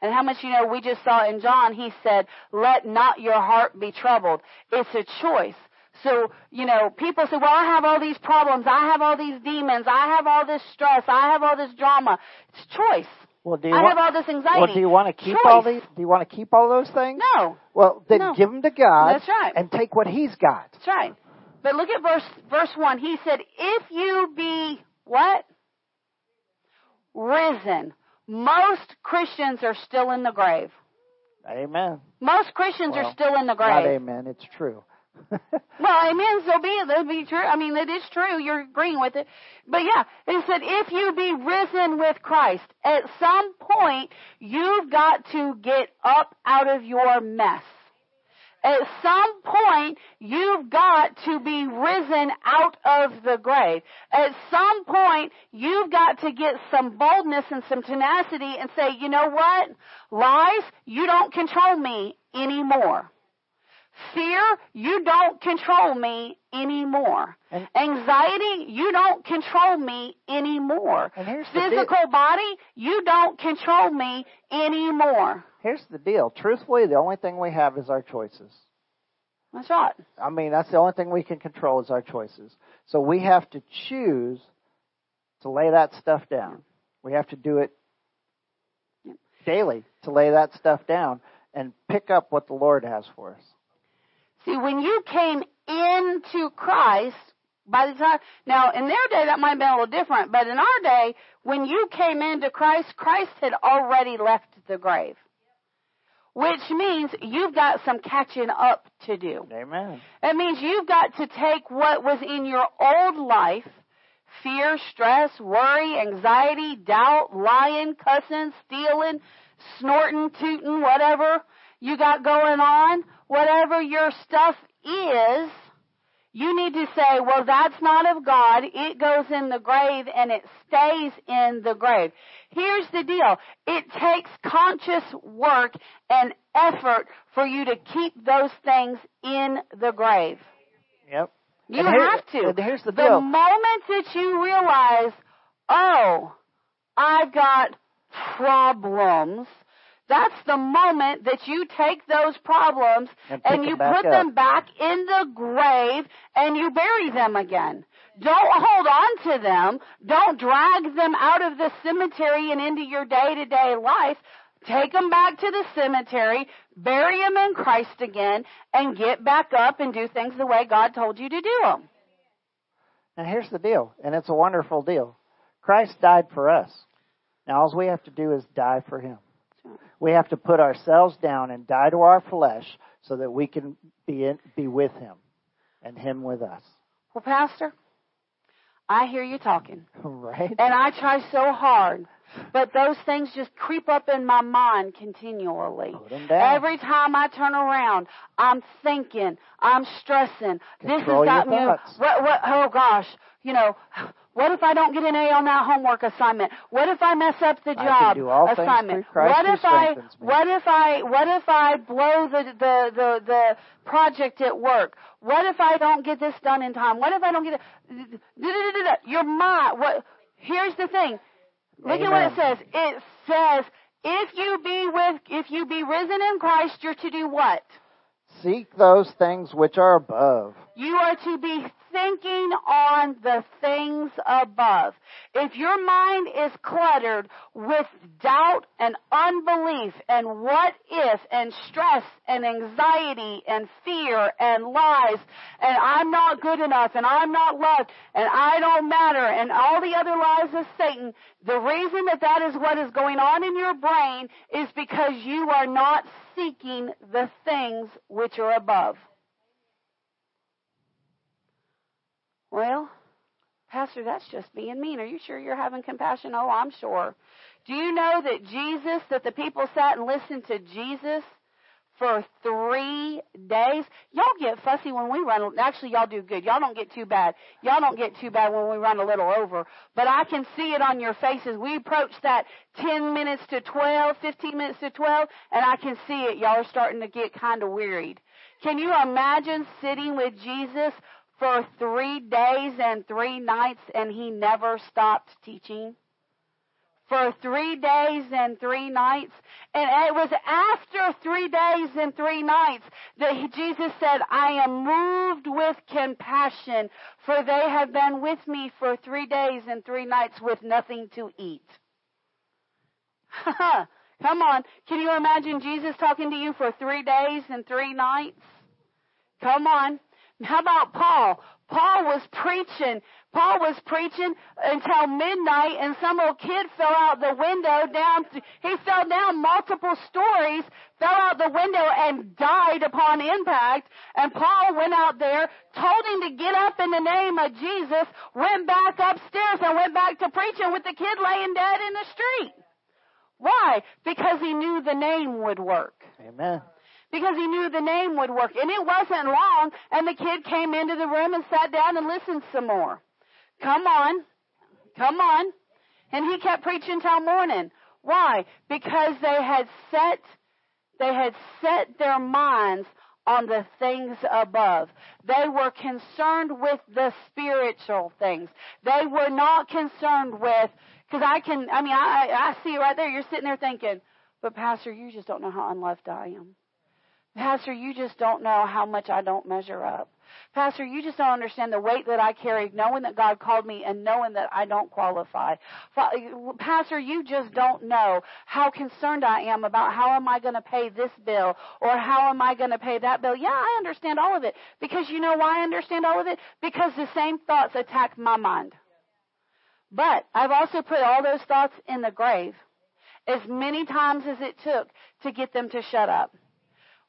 And how much you know, we just saw in John, He said, let not your heart be troubled. It's a choice. So, you know, people say, well, I have all these problems. I have all these demons. I have all this stress. I have all this drama. It's choice. Well, do you I want, have all this anxiety. well, do you want to keep all these? Do you want to keep all those things? No. Well, then No. give them to God. That's right. And take what He's got. That's right. But look at verse verse one. He said, "If you be what risen." Most Christians are still in the grave. Amen. Most Christians Well, are still in the grave. Not grave. amen. It's true. Well, amen. So be it. That'd be true. I mean, it is true. You're agreeing with it. But yeah, it said, if you be risen with Christ, at some point, you've got to get up out of your mess. At some point, you've got to be risen out of the grave. At some point, you've got to get some boldness and some tenacity and say, you know what? Lies, you don't control me anymore. Fear, you don't control me anymore. And- Anxiety, you don't control me anymore. And here's the. Physical body, you don't control me anymore. Here's the deal. Truthfully, the only thing we have is our choices. That's right. I mean, that's the only thing we can control is our choices. So we have to choose to lay that stuff down. We have to do it daily to lay that stuff down and pick up what the Lord has for us. See, when you came into Christ, by the time, now in their day that might have been a little different, but in our day, when you came into Christ, Christ had already left the grave. Which means you've got some catching up to do. Amen. It means you've got to take what was in your old life fear, stress, worry, anxiety, doubt, lying, cussing, stealing, snorting, tooting, whatever you got going on, whatever your stuff is, you need to say, well, that's not of God. It goes in the grave and it stays in the grave. Here's the deal. It takes conscious work and effort for you to keep those things in the grave. Yep. You And here- have to. here's the deal. the moment that you realize, oh, I've got problems, that's the moment that you take those problems And and you put up. them back in the grave and you bury them again. Don't hold on to them. Don't drag them out of the cemetery and into your day to day life. Take them back to the cemetery, bury them in Christ again, and get back up and do things the way God told you to do them. And here's the deal, and it's a wonderful deal. Christ died for us. Now all we have to do is die for him. We have to put ourselves down and die to our flesh so that we can be in, be with him and him with us. Well, Pastor, I hear you talking, Right? and I try so hard, but those things just creep up in my mind continually. Put 'em down. Every time I turn around, I'm thinking, I'm stressing. this Control has got me. What? What? Oh gosh, you know. What if I don't get an A on that homework assignment? What if I mess up the job assignment? what if I me. what if I what if I blow the, the the the project at work? What if I don't get this done in time? What if I don't get it? Your mind. What? Here's the thing. Look at what it says. It says, if you be with, if you be risen in Christ, you're to do what? Seek those things which are above. You are to be thinking on the things above. If your mind is cluttered with doubt and unbelief and what if and stress and anxiety and fear and lies and I'm not good enough and I'm not loved and I don't matter and all the other lies of Satan, the reason that that is what is going on in your brain is because you are not seeking the things which are above. Well, Pastor, that's just being mean. Are you sure you're having compassion? Oh, I'm sure. Do you know that Jesus, that the people sat and listened to Jesus for three days? Y'all get fussy when we run. Actually, y'all do good. Y'all don't get too bad. Y'all don't get too bad when we run a little over. But I can see it on your faces. We approach that 10 minutes to 12, 15 minutes to 12, and I can see it. Y'all are starting to get kind of wearied. Can you imagine sitting with Jesus for three days and three nights and he never stopped teaching? For three days and three nights. And it was after three days and three nights that Jesus said, I am moved with compassion, for they have been with me for three days and three nights with nothing to eat. Come on. Can you imagine Jesus talking to you for three days and three nights? Come on. How about Paul? Paul was preaching. Paul was preaching until midnight and some old kid fell out the window down, he fell down multiple stories, fell out the window and died upon impact. And Paul went out there, told him to get up in the name of Jesus, went back upstairs and went back to preaching with the kid laying dead in the street. Why? Because he knew the name would work. Amen because he knew the name would work. And it wasn't long, and the kid came into the room and sat down and listened some more. Come on. Come on. And he kept preaching till morning. Why? Because they had set, they had set their minds on the things above. They were concerned with the spiritual things. They were not concerned with, because I can, I mean, I, I see it right there. You're sitting there thinking, but Pastor, you just don't know how unloved I am. Pastor, you just don't know how much I don't measure up. Pastor, you just don't understand the weight that I carry, knowing that God called me and knowing that I don't qualify. Pastor, you just don't know how concerned I am about how am I going to pay this bill or how am I going to pay that bill. Yeah, I understand all of it. Because you know why I understand all of it? Because the same thoughts attack my mind. But I've also put all those thoughts in the grave as many times as it took to get them to shut up.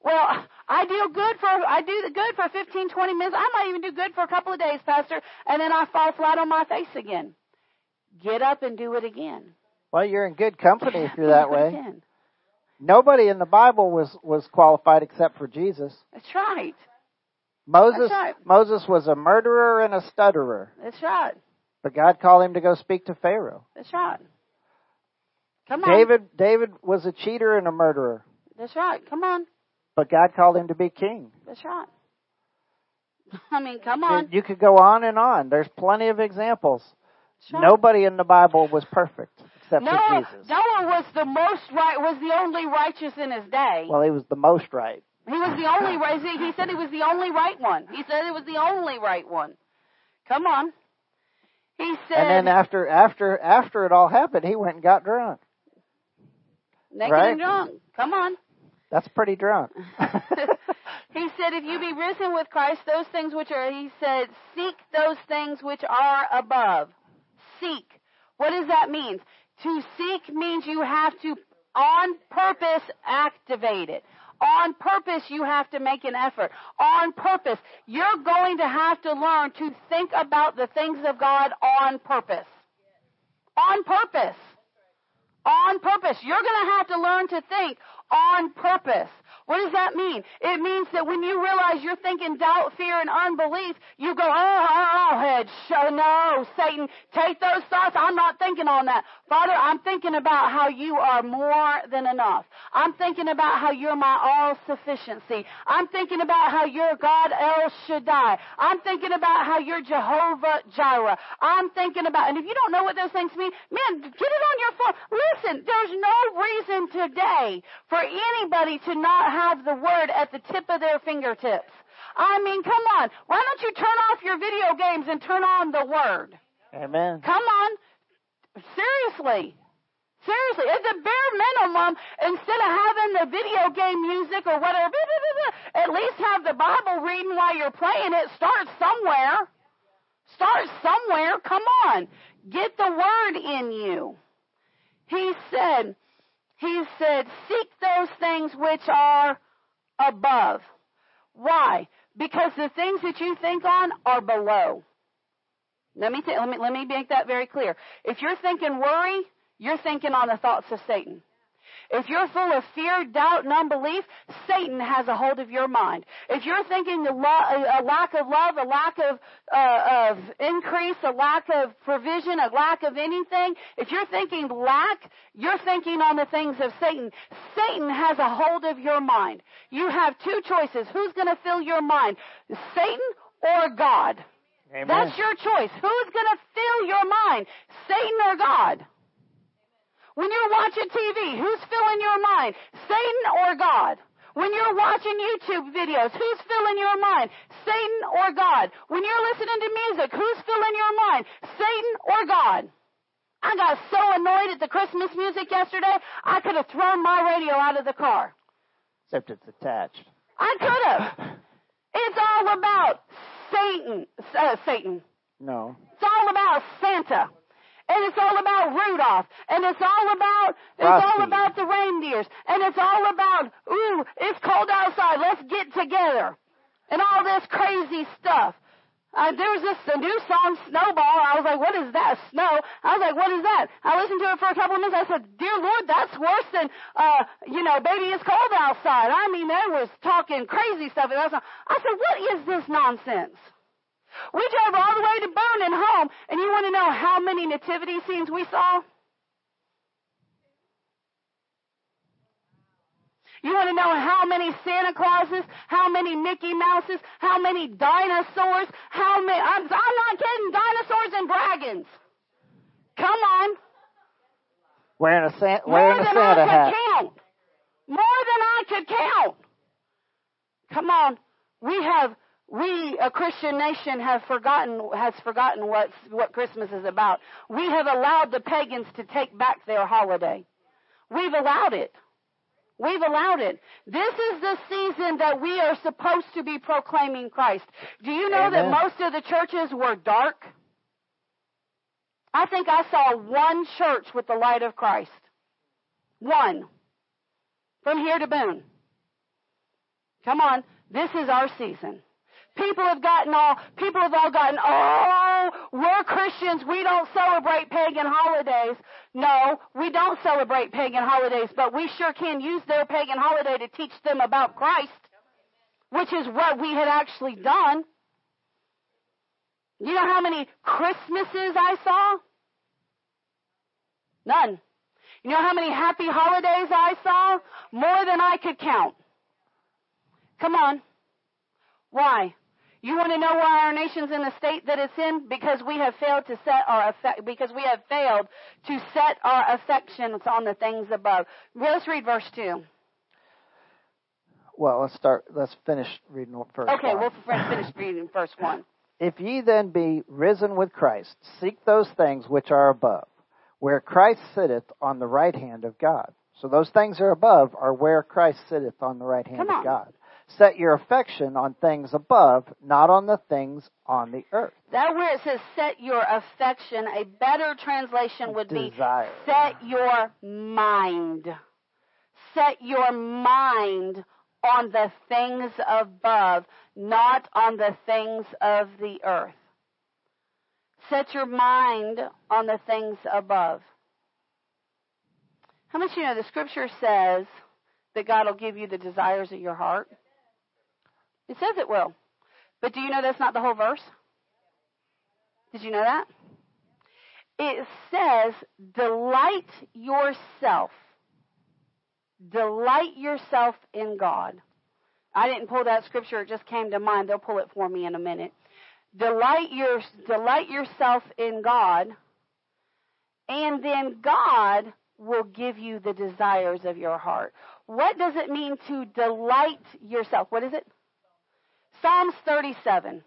Well, I do good for I do the good for 15, 20 minutes. I might even do good for a couple of days, Pastor, and then I fall flat on my face again. Get up and do it again. Well, you're in good company if you're that way. Nobody in the Bible was was qualified except for Jesus. That's right. Moses That's right. Moses was a murderer and a stutterer. That's right. But God called him to go speak to Pharaoh. That's right. Come on. David David was a cheater and a murderer. That's right. Come on. But God called him to be king. That's right. I mean, come on. You could go on and on. There's plenty of examples. Right. Nobody in the Bible was perfect except Noah, for Jesus. Noah was the most right, was the only righteous in his day. Well, he was the most right. He was the only right. He said he was the only right one. He said it was the only right one. Come on. He said. And then after after after it all happened, he went and got drunk. Naked right? and drunk. Come on. That's pretty drunk. he said, if you be risen with Christ, those things which are, he said, seek those things which are above. Seek. What does that mean? To seek means you have to, on purpose, activate it. On purpose, you have to make an effort. On purpose, you're going to have to learn to think about the things of God on purpose. On purpose. On purpose. You're going to have to learn to think on purpose. What does that mean? It means that when you realize you're thinking doubt, fear, and unbelief, you go, oh, oh, oh head, show, no, Satan, take those thoughts. I'm not thinking on that. Father, I'm thinking about how you are more than enough. I'm thinking about how you're my all sufficiency. I'm thinking about how you're God El Shaddai. I'm thinking about how you're Jehovah Jireh. I'm thinking about, and if you don't know what those things mean, man, get it on your phone. Listen, there's no reason today for anybody to not have the word at the tip of their fingertips. I mean, come on. Why don't you turn off your video games and turn on the Word? Amen. Come on. Seriously. Seriously, at the bare minimum, instead of having the video game music or whatever, blah, blah, blah, at least have the Bible reading while you're playing it. Start somewhere. Start somewhere. Come on. Get the word in you. He said, he said, seek those things which are above. Why? Because the things that you think on are below. Let me, let me, let me make that very clear. If you're thinking worry, you're thinking on the thoughts of Satan. If you're full of fear, doubt, and unbelief, Satan has a hold of your mind. If you're thinking a, lack of love, a lack of, uh, of increase, a lack of provision, a lack of anything, if you're thinking lack, you're thinking on the things of Satan. Satan has a hold of your mind. You have two choices. Who's going to fill your mind? Satan or God? Amen. That's your choice. Who's going to fill your mind? Satan or God? When you're watching TV, who's filling your mind? Satan or God? When you're watching YouTube videos, who's filling your mind? Satan or God? When you're listening to music, who's filling your mind? Satan or God? I got so annoyed at the Christmas music yesterday, I could have thrown my radio out of the car. Except it's attached. I could have. It's all about Satan. Uh, Satan. No. It's all about Santa. And it's all about Rudolph. And it's all about, it's Frosty. all about the reindeers. And it's all about, ooh, it's cold outside. Let's get together. And all this crazy stuff. Uh, there was this a new song, Snowball. I was like, what is that? Snow. I was like, what is that? I listened to it for a couple of minutes. I said, dear Lord, that's worse than, uh, you know, baby, it's cold outside. I mean, they was talking crazy stuff. And I, was, I said, what is this nonsense? We drove all the way to Boone and home, and you want to know how many nativity scenes we saw? You want to know how many Santa Clauses, how many Mickey Mouses, how many dinosaurs, how many, I'm, I'm not kidding, dinosaurs and dragons. Come on. Wearing a, San- More wearing a than Santa I hat. count. More than I could count. Come on. We have, we, a Christian nation, have forgotten, has forgotten what, what Christmas is about. We have allowed the pagans to take back their holiday. We've allowed it. We've allowed it. This is the season that we are supposed to be proclaiming Christ. Do you know that most of the churches were dark? I think I saw one church with the light of Christ. One. From here to Boone. Come on. This is our season. People have gotten all, people have all gotten, oh, we're Christians. We don't celebrate pagan holidays. No, we don't celebrate pagan holidays, but we sure can use their pagan holiday to teach them about Christ, which is what we had actually done. You know how many Christmases I saw? None. You know how many happy holidays I saw? More than I could count. Come on. Why? You want to know why our nation's in the state that it's in? Because we have failed to set our affect, because we have failed to set our affections on the things above. Let's read verse two. Well, let's start. Let's finish reading verse Okay, one. we'll finish reading verse one. If ye then be risen with Christ, seek those things which are above, where Christ sitteth on the right hand of God. So those things are above are where Christ sitteth on the right hand of. God. Set your affection on things above, not on the things on the earth. That where it says set your affection, a better translation would be set your mind. Set your mind on the things above, not on the things of the earth. Set your mind on the things above. How much you know the scripture says that God will give you the desires of your heart? It says it will. But do you know that's not the whole verse? Did you know that? It says, delight yourself. Delight yourself in God. I didn't pull that scripture, it just came to mind. They'll pull it for me in a minute. Delight your delight yourself in God, and then God will give you the desires of your heart. What does it mean to delight yourself? What is it? Psalms 37.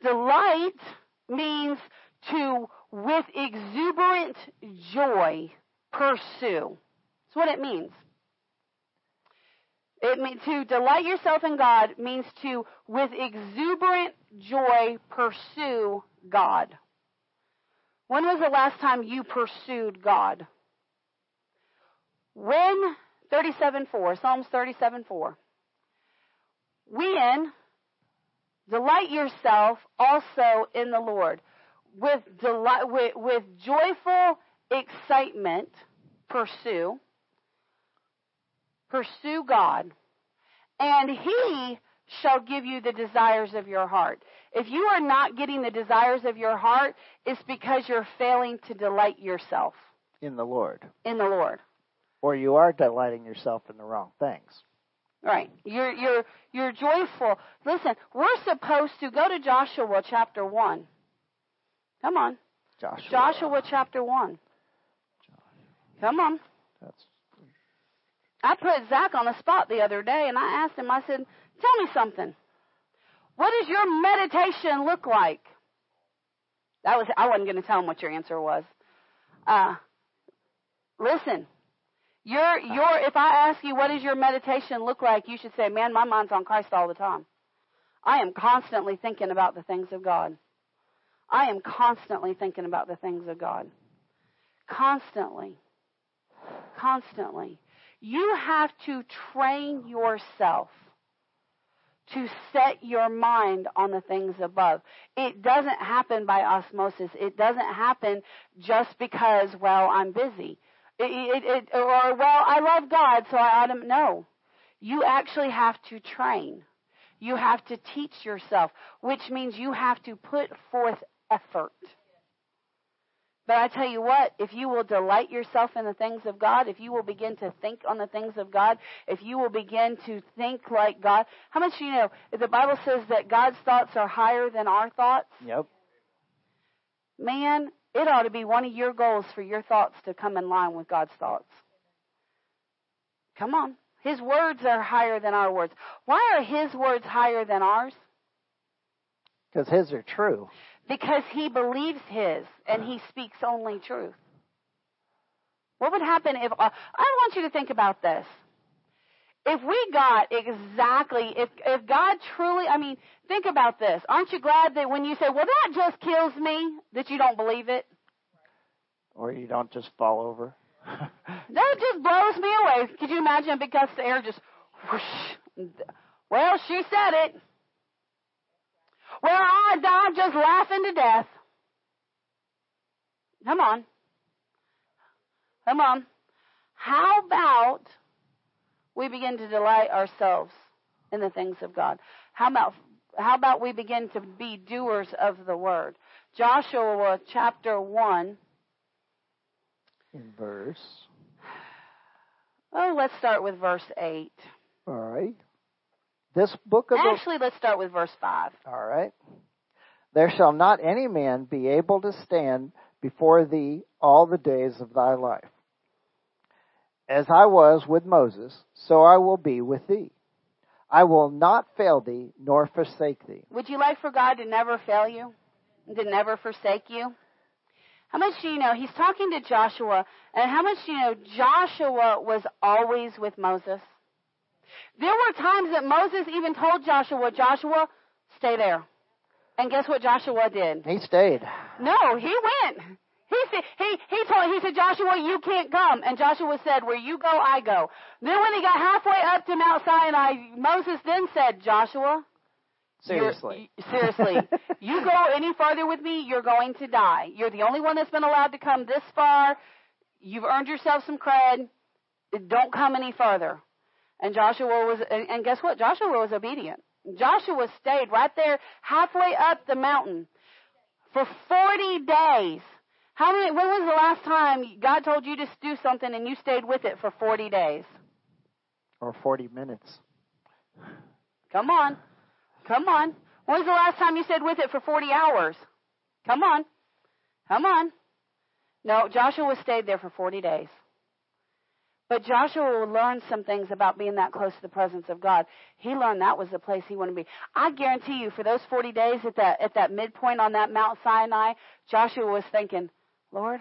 Delight means to, with exuberant joy, pursue. That's what it means. It means to delight yourself in God means to, with exuberant joy, pursue God. When was the last time you pursued God? When 37:4, Psalms 37:4. When delight yourself also in the Lord with delight with, with joyful excitement pursue pursue God and he shall give you the desires of your heart. If you are not getting the desires of your heart, it's because you're failing to delight yourself In the Lord. in the Lord. Or you are delighting yourself in the wrong things. Right. You're you're you're joyful. Listen, we're supposed to go to Joshua chapter 1. Come on. Joshua. Joshua chapter 1. Come on. That's I put Zach on the spot the other day and I asked him, I said, Tell me something. What does your meditation look like? That was I wasn't going to tell him what your answer was. Uh, listen, your your if I ask you what does your meditation look like, you should say, Man, my mind's on Christ all the time. I am constantly thinking about the things of God. I am constantly thinking about the things of God. Constantly. Constantly. You have to train yourself to set your mind on the things above. It doesn't happen by osmosis. It doesn't happen just because, well, I'm busy. It, it, or, well, I love God, so I ought to. No. You actually have to train. You have to teach yourself, which means you have to put forth effort. But I tell you what, if you will delight yourself in the things of God, if you will begin to think on the things of God, if you will begin to think like God, how much do you know? The Bible says that God's thoughts are higher than our thoughts. Yep. Man, it ought to be one of your goals for your thoughts to come in line with God's thoughts. Come on. His words are higher than our words. Why are His words higher than ours? Because his are true. Because he believes his and he speaks only truth. What would happen if, uh, I want you to think about this. If we got exactly, if, if God truly, I mean, think about this. Aren't you glad that when you say, well, that just kills me, that you don't believe it? Or you don't just fall over. That just blows me away. Could you imagine a big gust of air just whoosh? Well, she said it. Well, I, I'm just laughing to death. Come on. Come on. How about we begin to delight ourselves in the things of God? How about how about we begin to be doers of the word? Joshua chapter 1. In verse. Oh, let's start with verse 8. All right. This book of the Actually, let's start with verse 5. All right. There shall not any man be able to stand before thee all the days of thy life. As I was with Moses, so I will be with thee. I will not fail thee nor forsake thee. Would you like for God to never fail you? To never forsake you? How much do you know? He's talking to Joshua, and how much do you know Joshua was always with Moses? There were times that Moses even told Joshua, Joshua, stay there. And guess what Joshua did? He stayed. No, he went. He said, he, he told, he said, Joshua, you can't come. And Joshua said, where you go, I go. Then when he got halfway up to Mount Sinai, Moses then said, Joshua, Seriously. seriously, you go any farther with me, you're going to die. You're the only one that's been allowed to come this far. You've earned yourself some cred. Don't come any further. And Joshua was, and and guess what? Joshua was obedient. Joshua stayed right there halfway up the mountain for 40 days. How many, when was the last time God told you to do something and you stayed with it for 40 days? Or 40 minutes. Come on. Come on. When was the last time you stayed with it for 40 hours? Come on. Come on. No, Joshua stayed there for 40 days. But Joshua will learn some things about being that close to the presence of God. He learned that was the place he wanted to be. I guarantee you, for those 40 days at that, at that midpoint on that Mount Sinai, Joshua was thinking, Lord,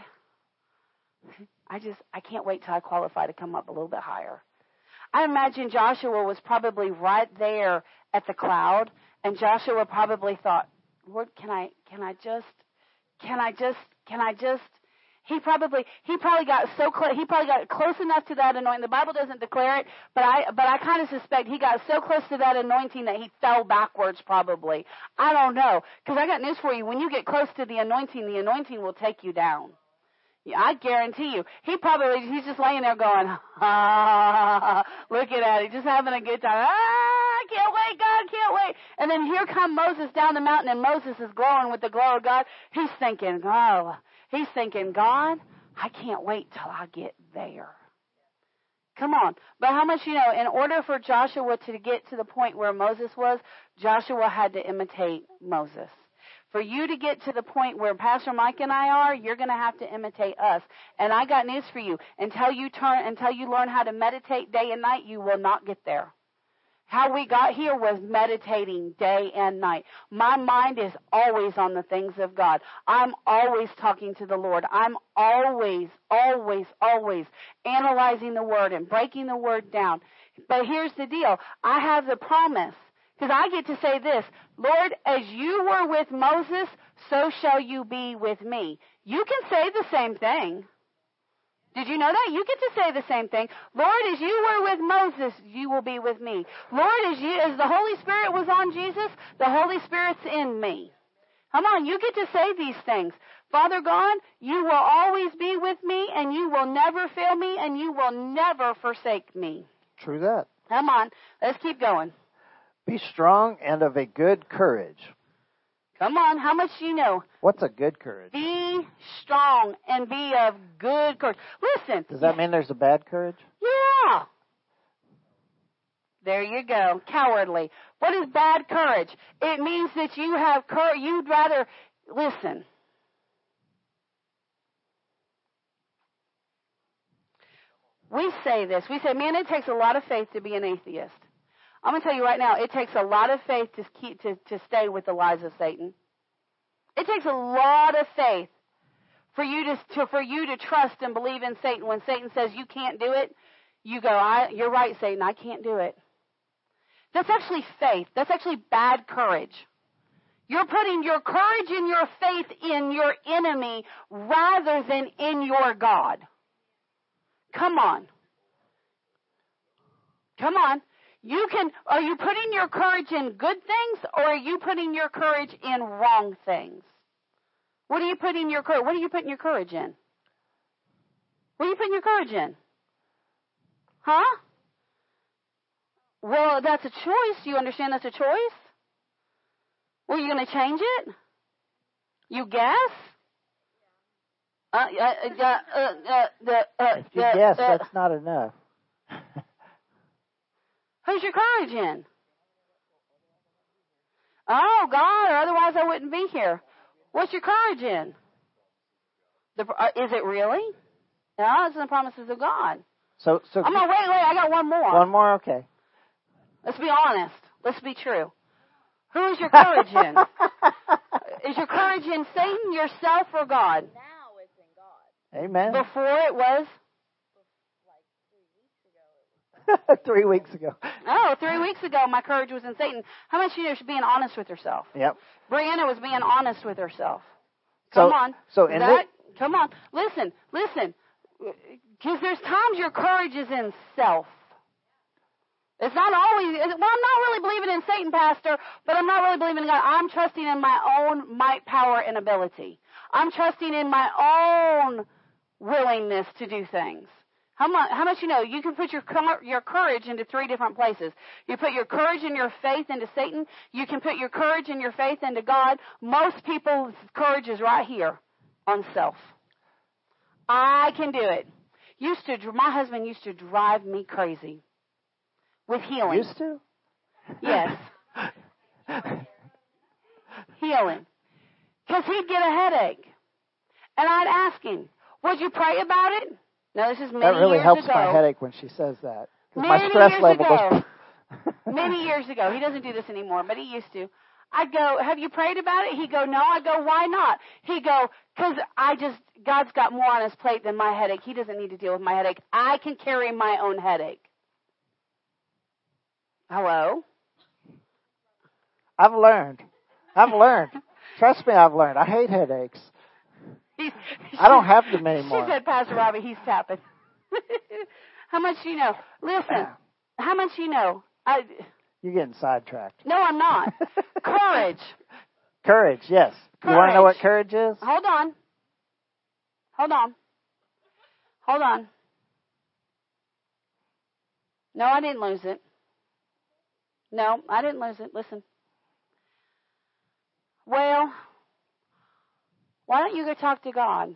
I just, I can't wait till I qualify to come up a little bit higher. I imagine Joshua was probably right there at the cloud, and Joshua probably thought, Lord, can I, can I just, can I just, can I just, he probably he probably got so close he probably got close enough to that anointing. The Bible doesn't declare it, but I but I kind of suspect he got so close to that anointing that he fell backwards probably. I don't know because I got news for you. When you get close to the anointing, the anointing will take you down. Yeah, I guarantee you. He probably he's just laying there going, ah, looking at it, just having a good time. Ah, I can't wait, God, can't wait. And then here come Moses down the mountain, and Moses is glowing with the glow of God. He's thinking, oh, he's thinking, God, I can't wait till I get there. Come on. But how much you know, in order for Joshua to get to the point where Moses was, Joshua had to imitate Moses. For you to get to the point where Pastor Mike and I are, you're going to have to imitate us. And I got news for you. Until you turn, until you learn how to meditate day and night, you will not get there. How we got here was meditating day and night. My mind is always on the things of God. I'm always talking to the Lord. I'm always, always, always analyzing the Word and breaking the Word down. But here's the deal. I have the promise because I get to say this, Lord, as you were with Moses, so shall you be with me. You can say the same thing. Did you know that? You get to say the same thing. Lord, as you were with Moses, you will be with me. Lord, as you, as the Holy Spirit was on Jesus, the Holy Spirit's in me. Come on, you get to say these things. Father God, you will always be with me and you will never fail me and you will never forsake me. True that. Come on, let's keep going. Be strong and of a good courage. Come on, how much do you know? What's a good courage? Be strong and be of good courage. Listen. Does that mean there's a bad courage? Yeah. There you go. Cowardly. What is bad courage? It means that you have courage. You'd rather listen. We say this. We say, man, it takes a lot of faith to be an atheist. I'm going to tell you right now, it takes a lot of faith to keep to, to stay with the lies of Satan. It takes a lot of faith for you to, to for you to trust and believe in Satan. When Satan says you can't do it, you go, I, "You're right, Satan. I can't do it." That's actually faith. That's actually bad courage. You're putting your courage and your faith in your enemy rather than in your God. Come on. Come on. You can, are you putting your courage in good things or are you putting your courage in wrong things? What are you putting your courage, what are you putting your courage in? What are you putting your courage in? Huh? Well, that's a choice. You understand that's a choice? Well, you going to change it? You guess? Uh, uh, uh, uh, uh, uh, If you uh, guess, that's not enough. Who's your courage in? Oh, God, or otherwise I wouldn't be here. What's your courage in? The, uh, is it really? No, it's in the promises of God. So, so I'm gonna wait, wait. I got one more. one more. Okay. Let's be honest. Let's be true. Who is your courage in? is your courage in Satan, yourself, or God? Now it's in God. Amen. Before it was. Three weeks ago. Oh, three weeks ago, my courage was in Satan. How much you know she's being honest with herself? Yep. Brianna was being honest with herself. So, Come on. So in that, come on. Listen, listen. Because there's times your courage is in self. It's not always, well, I'm not really believing in Satan, Pastor, but I'm not really believing in God. I'm trusting in my own might, power, and ability. I'm trusting in my own willingness to do things. How much, how much you know? You can put your, your courage into three different places. You put your courage and your faith into Satan. You can put your courage and your faith into God. Most people's courage is right here on self. I can do it. Used to, my husband used to drive me crazy with healing. Used to? Yes. Healing. Because he'd get a headache. And I'd ask him, Would you pray about it? No, this is many That really years helps ago. my headache when she says that. 'Cause my Many stress years level ago. goes. Many years ago. He doesn't do this anymore, but he used to. I'd go, have you prayed about it? He'd go, no. I'd go, why not? He'd go, because I just, God's got more on his plate than my headache. He doesn't need to deal with my headache. I can carry my own headache. Hello? I've learned. I've learned. Trust me, I've learned. I hate headaches. He's, I don't have them anymore. She said, Pastor Robbie, he's tapping. how much do you know? Listen, how much do you know? I, You're getting sidetracked. no, I'm not. Courage. Courage, yes. You want to know what Courage. courage is? Hold on. Hold on. Hold on. No, I didn't lose it. No, I didn't lose it. Listen. Well, why don't you go talk to God?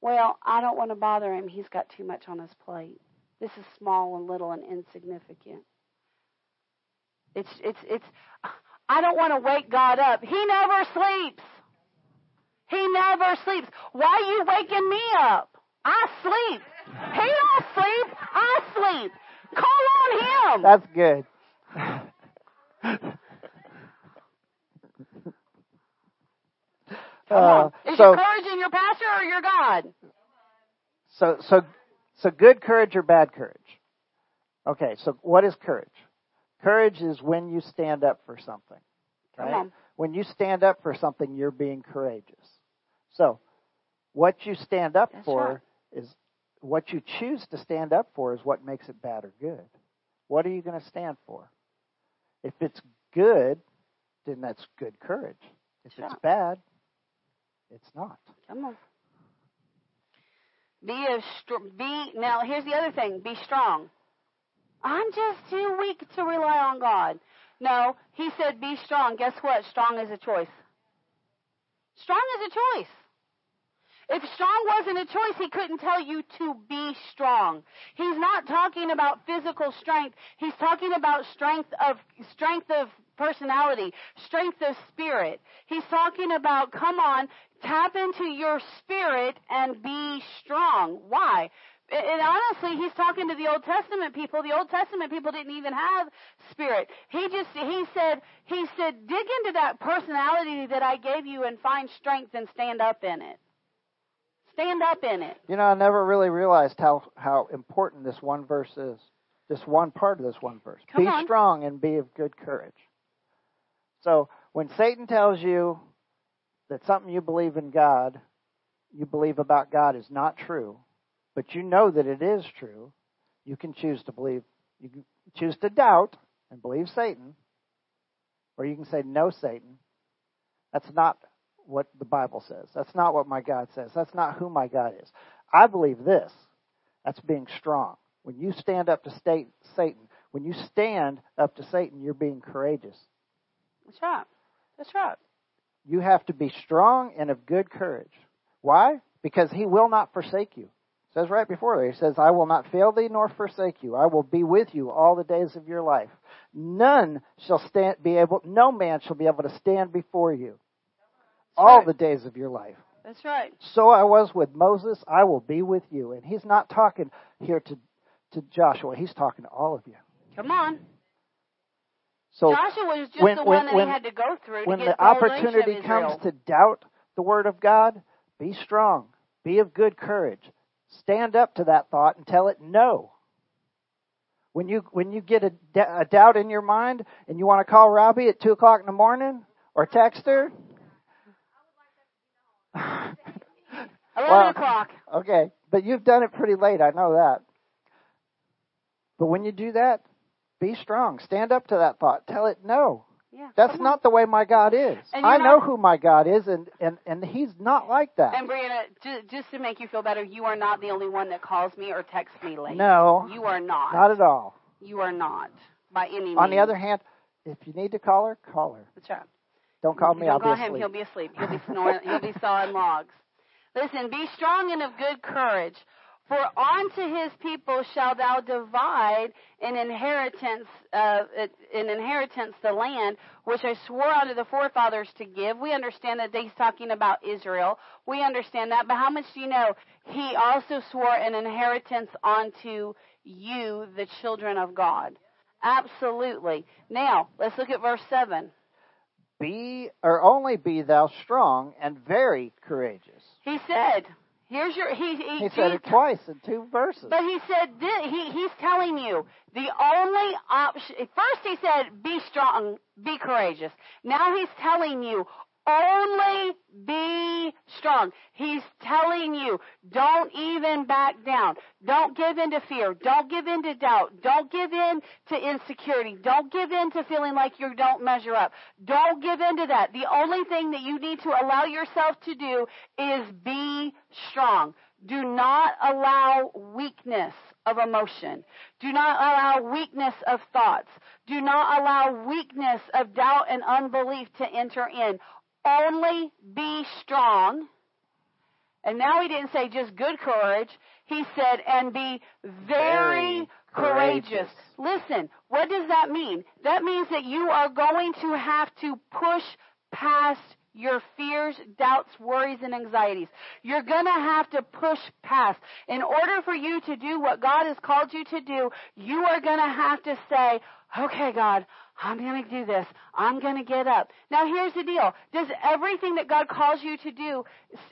Well, I don't want to bother him. He's got too much on his plate. This is small and little and insignificant. It's it's it's I don't want to wake God up. He never sleeps. He never sleeps. Why are you waking me up? I sleep. He don't sleep. I sleep. Call on him. That's good. Come Uh, on. Is so, your courage in your pastor or your God? so, so, so good courage or bad courage? Okay, so what is courage? Courage is when you stand up for something. Come on. When you stand up for something, you're being courageous. So, what you stand up That's for right. is what you choose to stand up for is what makes it bad or good. What are you going to stand for? If it's good, then that's good courage. If Sure. it's bad, it's not. Come on. Be a str- be now. Here's the other thing. Be strong. I'm just too weak to rely on God. No, He said, "Be strong." Guess what? Strong is a choice. Strong is a choice. If strong wasn't a choice, he couldn't tell you to be strong. He's not talking about physical strength. He's talking about strength of strength of personality, strength of spirit. He's talking about come on, tap into your spirit and be strong. Why? And honestly, he's talking to the Old Testament people. The Old Testament people didn't even have spirit. He just he said he said dig into that personality that I gave you and find strength and stand up in it. Stand up in it. You know, I never really realized how, how important this one verse is. This one part of this one verse. Come be on. strong and be of good courage. So when Satan tells you that something you believe in God, you believe about God is not true, but you know that it is true, you can choose to believe, you can choose to doubt and believe Satan, or you can say, no, Satan. That's not what the Bible says. That's not what my God says. That's not who my God is. I believe this. That's being strong. When you stand up to state, Satan, when you stand up to Satan, you're being courageous. That's right. That's right. You have to be strong and of good courage. Why? Because he will not forsake you. It says right before there, he says, I will not fail thee nor forsake you. I will be with you all the days of your life. None shall stand, be able, no man shall be able to stand before you all right. the days of your life. That's right. So I was with Moses, I will be with you. And he's not talking here to, to Joshua, he's talking to all of you. Come on. So Joshua was just when- the when- one that when- he had to go through when to the get the whole nation opportunity comes to doubt the word of God, be strong, be of good courage. Stand up to that thought and tell it no. When you when you get a doubt in your mind and you want to call Robbie at two o'clock in the morning or text her, Eleven o'clock. Okay, but you've done it pretty late. I know that. But when you do that, be strong. Stand up to that thought. Tell it no. Yeah. That's not the way my God is. I know who my God is, and and and He's not like that. And Brianna, just, just to make you feel better, you are not the only one that calls me or texts me late. No, You are not. not at all. You are not. By any means. On the other hand, if you need to call her, call her. That's right. Don't call me. Don't I'll call be him. asleep. He'll be asleep. He'll be snoring. he'll be sawing logs. Listen, be strong and of good courage. For unto his people shall thou divide an inheritance, uh, an inheritance the land which I swore unto the forefathers to give. We understand that he's talking about Israel. We understand that, but how much do you know? He also swore an inheritance unto you, the children of God. Absolutely. Now, let's look at verse 7. Be, or only be thou strong and very courageous. He said, Here's your he he, he said it twice in two verses. But he said he he's telling you the only option. First he said be strong, be courageous. Now he's telling you only be strong. He's telling you, don't even back down. Don't give in to fear. Don't give in to doubt. Don't give in to insecurity. Don't give in to feeling like you don't measure up. Don't give in to that. The only thing that you need to allow yourself to do is be strong. Do not allow weakness of emotion. Do not allow weakness of thoughts. Do not allow weakness of doubt and unbelief to enter in only be strong. And now he didn't say just good courage. He said, and be very, very courageous. courageous. Listen, what does that mean? That means that you are going to have to push past your fears, doubts, worries, and anxieties. You're to have to push past. In order for you to do what God has called you to do, you are to have to say, okay, God, I'm going to do this. I'm going to get up. Now here's the deal. Does everything that God calls you to do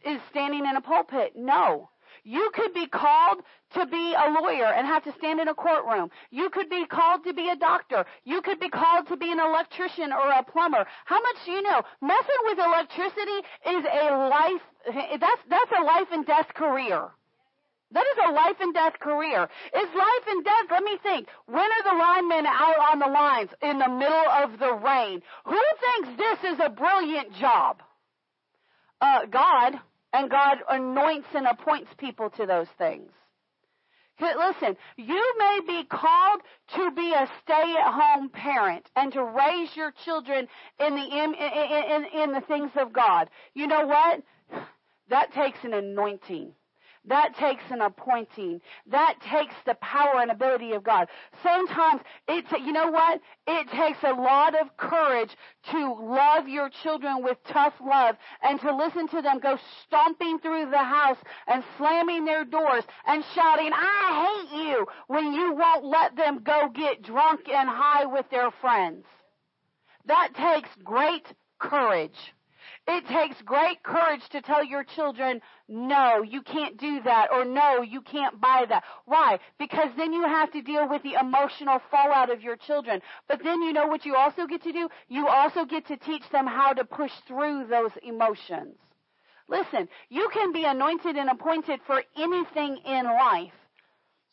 is standing in a pulpit? No. You could be called to be a lawyer and have to stand in a courtroom. You could be called to be a doctor. You could be called to be an electrician or a plumber. How much do you know? Messing with electricity is a life, that's, that's a life and death career. That is a life and death career. It's life and death. Let me think. When are the linemen out on the lines in the middle of the rain? Who thinks this is a brilliant job? Uh, God. And God anoints and appoints people to those things. Listen, you may be called to be a stay-at-home parent and to raise your children in the in, in, in, the things of God. You know what? That takes an anointing. That takes an appointing. That takes the power and ability of God. Sometimes it, you know what? It takes a lot of courage to love your children with tough love and to listen to them go stomping through the house and slamming their doors and shouting, I hate you when you won't let them go get drunk and high with their friends. That takes great courage. It takes great courage to tell your children, no, you can't do that, or no, you can't buy that. Why? Because then you have to deal with the emotional fallout of your children. But then you know what you also get to do? You also get to teach them how to push through those emotions. Listen, you can be anointed and appointed for anything in life.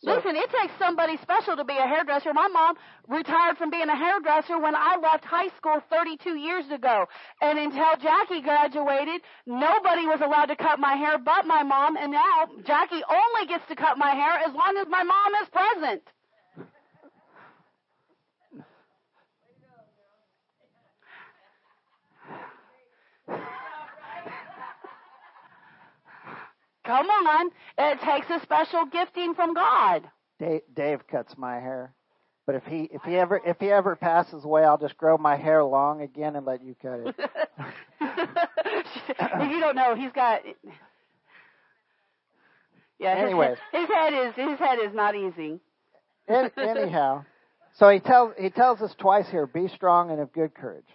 Listen, it takes somebody special to be a hairdresser. My mom retired from being a hairdresser when I left high school 32 years ago. And until Jackie graduated, nobody was allowed to cut my hair but my mom. And now Jackie only gets to cut my hair as long as my mom is present. Come on. It takes a special gifting from God. Dave, Dave cuts my hair. But if he if he ever if he ever passes away, I'll just grow my hair long again and let you cut it. If you don't know, he's got. Yeah. Anyways, his, his head is his head is not easy. anyhow, so he tells he tells us twice here: be strong and of good courage.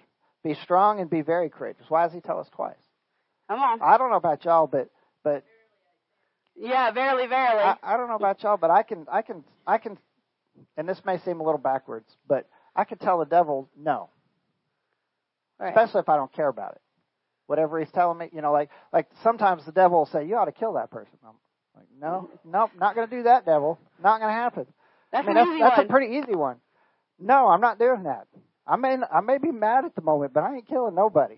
Be strong and be very courageous. Why does he tell us twice? Come on. I don't know about y'all, but but yeah, verily, verily. I, I don't know about y'all, but I can, I can, I can, and this may seem a little backwards, but I can tell the devil no. Right. Especially if I don't care about it. Whatever he's telling me, you know, like, like sometimes the devil will say, you ought to kill that person. I'm like, no, no, not going to do that, devil. Not going to happen. That's I mean, an that's, easy that's one. a pretty easy one. No, I'm not doing that. I may, I may be mad at the moment, but I ain't killing nobody.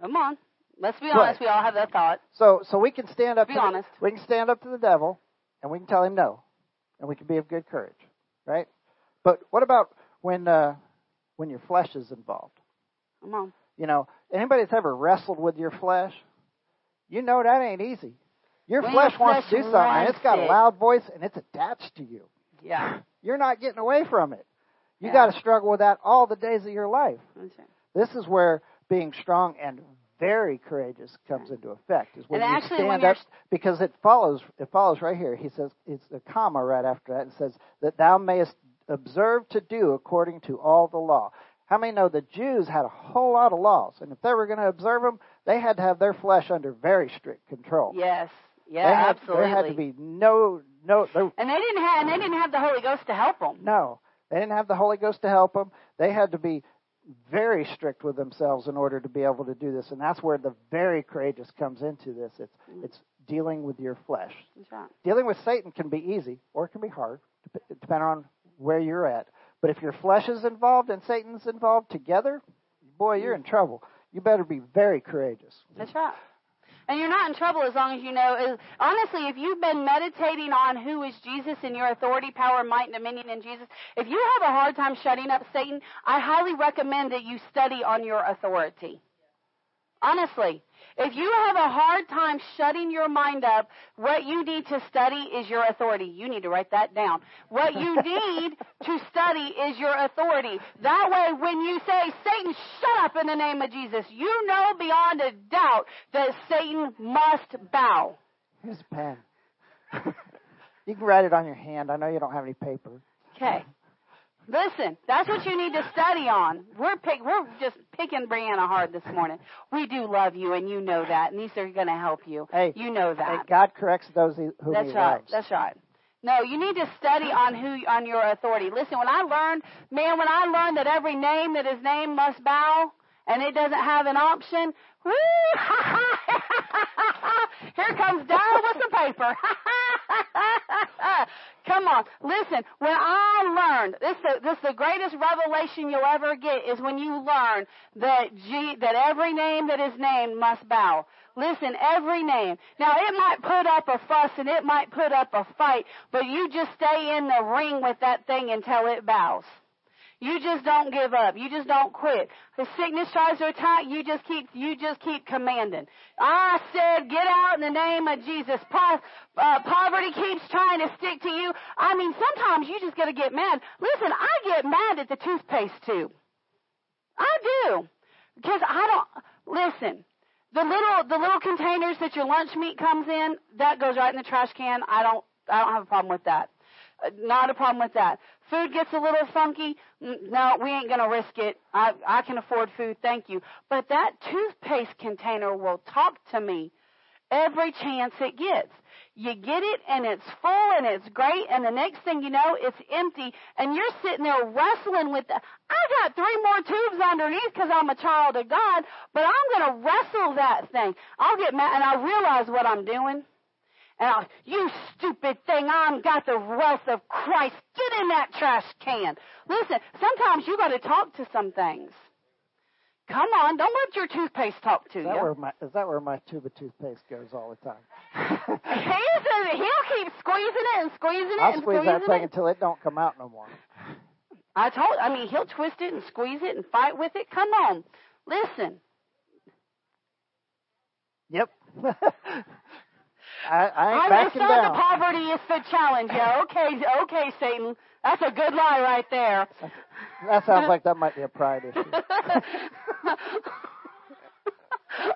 Come on. Let's be honest. Right. We all have that thought. So, so we can stand up. Be to honest. The, we can stand up to the devil, and we can tell him no, and we can be of good courage, right? But what about when uh, when your flesh is involved? Come on. You know, anybody that's ever wrestled with your flesh, you know that ain't easy. Your When flesh your wants to do something, and it's got a loud voice, and it's attached to you. Yeah. You're not getting away from it. You Yeah. got to struggle with that all the days of your life. Right. This is where being strong and very courageous comes into effect. Is when And you actually, stand when up because it follows. It follows right here. He says it's a comma right after that and says that thou mayest observe to do according to all the law. How many know the Jews had a whole lot of laws, and if they were going to observe them, they had to have their flesh under very strict control. Yes. They Yeah, had, absolutely. There had to be no no. And they didn't have and they didn't have the Holy Ghost to help them. no, they didn't have the Holy Ghost to help them. They had to be very strict with themselves in order to be able to do this, and that's where the very courageous comes into this. It's mm. it's dealing with your flesh. Right. Dealing with Satan can be easy or it can be hard, depending on where you're at. But if your flesh is involved and Satan's involved together, boy, you're mm. in trouble. You better be very courageous. That's right. And you're not in trouble as long as you know. Honestly, if you've been meditating on who is Jesus and your authority, power, might, and dominion in Jesus, if you have a hard time shutting up Satan, I highly recommend that you study on your authority. Honestly, if you have a hard time shutting your mind up, what you need to study is your authority. You need to write that down. What you need to study is your authority. That way, when you say, Satan, shut up in the name of Jesus, you know beyond a doubt that Satan must bow. Here's a pen. you can write it on your hand. I know you don't have any paper. Okay. Listen, that's what you need to study on. We're pick, we're just picking Brianna hard this morning. We do love you, and you know that, and these are going to help you. Hey, you know Hey, that. God corrects those he- whom That's He right. loves. That's right. No, you need to study on who on your authority. Listen, when I learned, man, when I learned that every name that is named must bow, and it doesn't have an option, woo! Here comes Dara with the paper. Come on, listen. When I learned this, this is the greatest revelation you'll ever get is when you learn that G, that every name that is named must bow. Listen, every name. Now it might put up a fuss and it might put up a fight, but you just stay in the ring with that thing until it bows. You just don't give up. You just don't quit. The sickness tries to attack, you just keep you just keep commanding. I said, get out in the name of Jesus. Po- uh, poverty keeps trying to stick to you. I mean, sometimes you just got to get mad. Listen, I get mad at the toothpaste tube. I do because I don't listen. The little the little containers that your lunch meat comes in, that goes right in the trash can. I don't I don't have a problem with that. Uh, Not a problem with that. Food gets a little funky. No, we ain't gonna risk it. I I can afford food, thank you. But that toothpaste container will talk to me every chance it gets. You get it and it's full and it's great and the next thing you know it's empty and you're sitting there wrestling with the, I got three more tubes underneath because I'm a child of God, but I'm going to wrestle that thing. I'll get mad and I realize what I'm doing. And I'll, you stupid thing, I've got the wealth of Christ. Get in that trash can. Listen, sometimes you got to talk to some things. Come on, don't let your toothpaste talk to Is you. where my is that where my tube of toothpaste goes all the time? He says he'll keep squeezing it and squeezing it I'll and squeeze squeezing that thing it. until it don't come out no more. I told. I mean, he'll twist it and squeeze it and fight with it. Come on, listen. Yep. I, I ain't I backing thought down. the poverty is the challenge. Yeah, okay, okay, Satan. That's a good lie right there. That sounds like that might be a pride issue.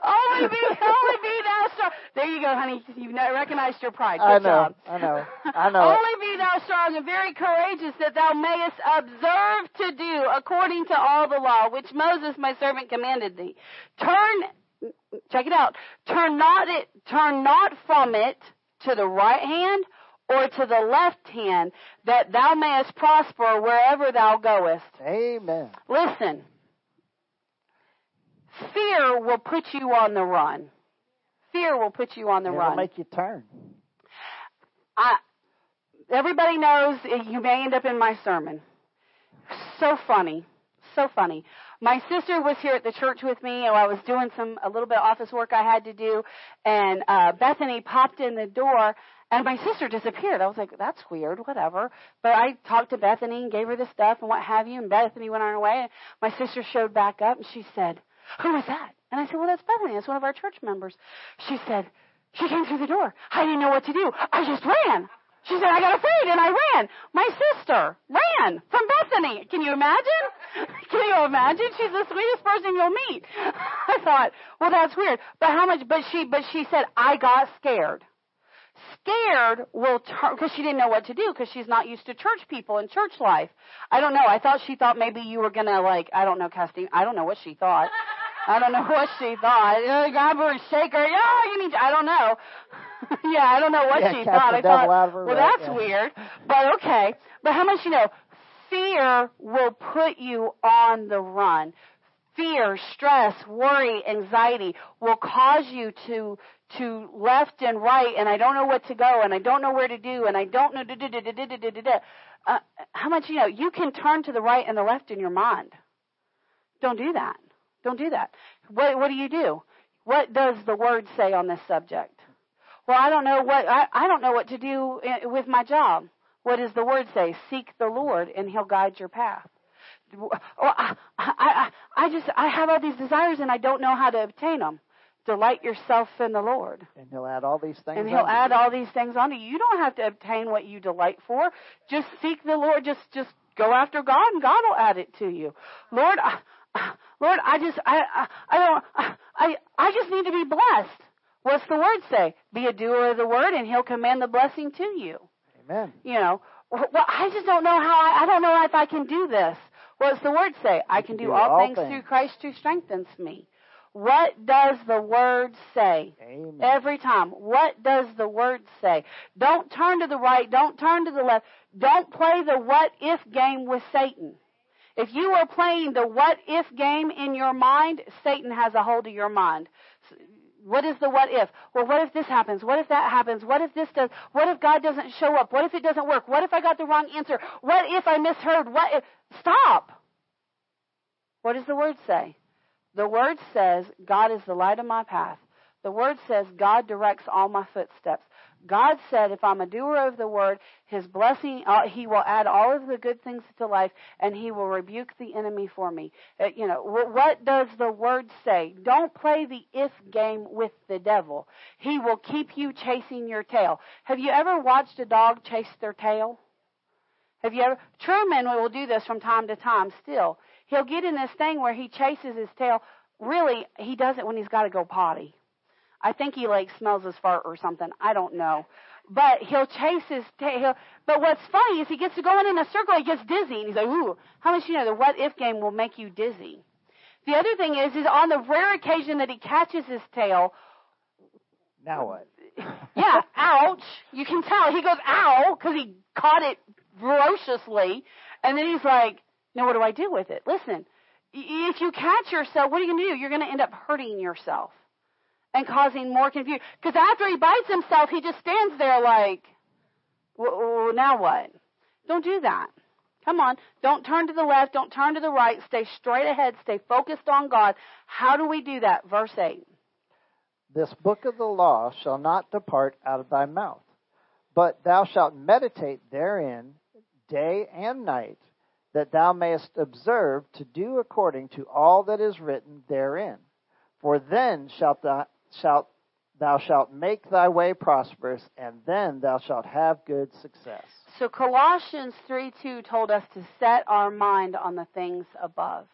only be, only be thou strong. There you go, honey. You've recognized your pride. Good I know, job. I know, I know. Only be thou strong and very courageous that thou mayest observe to do according to all the law which Moses my servant commanded thee. Turn, check it out. Turn not it, turn not from it to the right hand or to the left hand, that thou mayest prosper wherever thou goest. Amen. Listen, fear will put you on the run. Fear will put you on the It'll run. make you turn. I, everybody knows you may end up in my sermon. So funny, so funny. My sister was here at the church with me, and I was doing some a little bit of office work I had to do, and uh, Bethany popped in the door, and my sister disappeared. I was like, "That's weird, whatever." But I talked to Bethany and gave her the stuff and what have you, and Bethany went on her way. And my sister showed back up, and she said, "Who is that?" And I said, "Well, that's Bethany. That's one of our church members." She said, She came through the door. I didn't know what to do. I just ran. She said, I got afraid and I ran. My sister ran from Bethany. Can you imagine? Can you imagine? She's the sweetest person you'll meet. I thought, well, that's weird. But how much, but she, but she said, I got scared. Scared will turn, because she didn't know what to do because she's not used to church people and church life. I don't know. I thought she thought maybe you were gonna like, I don't know, casting, I don't know what she thought. I don't know what she thought. Grab her and shake her. Yeah, you need. To, I don't know. yeah, I don't know what Yeah, she thought. I thought, out of her, well, right, that's yeah. weird, but okay. But how much you know? Fear will put you on the run. Fear, stress, worry, anxiety will cause you to to left and right, and I don't know what to go, and I don't know where to do, and I don't know. Da, da, da, da, da, da, da, da. Uh, how much you know? You can turn to the right and the left in your mind. Don't do that. Don't do that. What What do you do? What does the word say on this subject? Well, I don't know what I, I don't know what to do i- with my job. What does the word say? Seek the Lord, and He'll guide your path. Oh, I, I, I, I just I have all these desires, and I don't know how to obtain them. Delight yourself in the Lord, And he'll add all these things. and He'll add you. all these things onto you. You don't have to obtain what you delight for. Just seek the Lord. Just just go after God, and God will add it to you. Lord, I, Lord, I just I I, I don't I I just need to be blessed. What's the word say? Be a doer of the word, and He'll command the blessing to you. Amen. You know, well, I just don't know how. I, I don't know if I can do this. What's the word say? I can do, all, things, through Christ who strengthens me. What does the word say? Amen. Every time. What does the word say? Don't turn to the right. Don't turn to the left. Don't play the what if game with Satan. If you are playing the what if game in your mind, Satan has a hold of your mind. What is the what if? Well, what if this happens? What if that happens? What if this does? What if God doesn't show up? What if it doesn't work? What if I got the wrong answer? What if I misheard? What if? Stop. What does the word say? The word says, God is the light of my path. The word says, God directs all my footsteps. God said, if I'm a doer of the word, his blessing, uh, he will add all of the good things to life and he will rebuke the enemy for me. Uh, you know, wh- what does the word say? Don't play the if game with the devil. He will keep you chasing your tail. Have you ever watched a dog chase their tail? Have you ever? Truman will do this from time to time still. He'll get in this thing where he chases his tail. Really, he does it when he's got to go potty. I think he like smells his fart or something. I don't know. But he'll chase his tail. But what's funny is he gets to going in a circle, he gets dizzy, and he's like, ooh, how much you know the what if game will make you dizzy. The other thing is, is on the rare occasion that he catches his tail, Now what? yeah, ouch. You can tell. He goes, ow, because he caught it ferociously. And then he's like, now what do I do with it? Listen, if you catch yourself, what are you going to do? You're going to end up hurting yourself and causing more confusion. Because after he bites himself, he just stands there like, well, now what? Don't do that. Come on. Don't turn to the left. Don't turn to the right. Stay straight ahead. Stay focused on God. How do we do that? Verse 8. This book of the law shall not depart out of thy mouth, but thou shalt meditate therein day and night, that thou mayest observe to do according to all that is written therein. For then shalt thou, shalt, thou shalt make thy way prosperous, and then thou shalt have good success. So Colossians 3 2 told us to set our mind on the things above.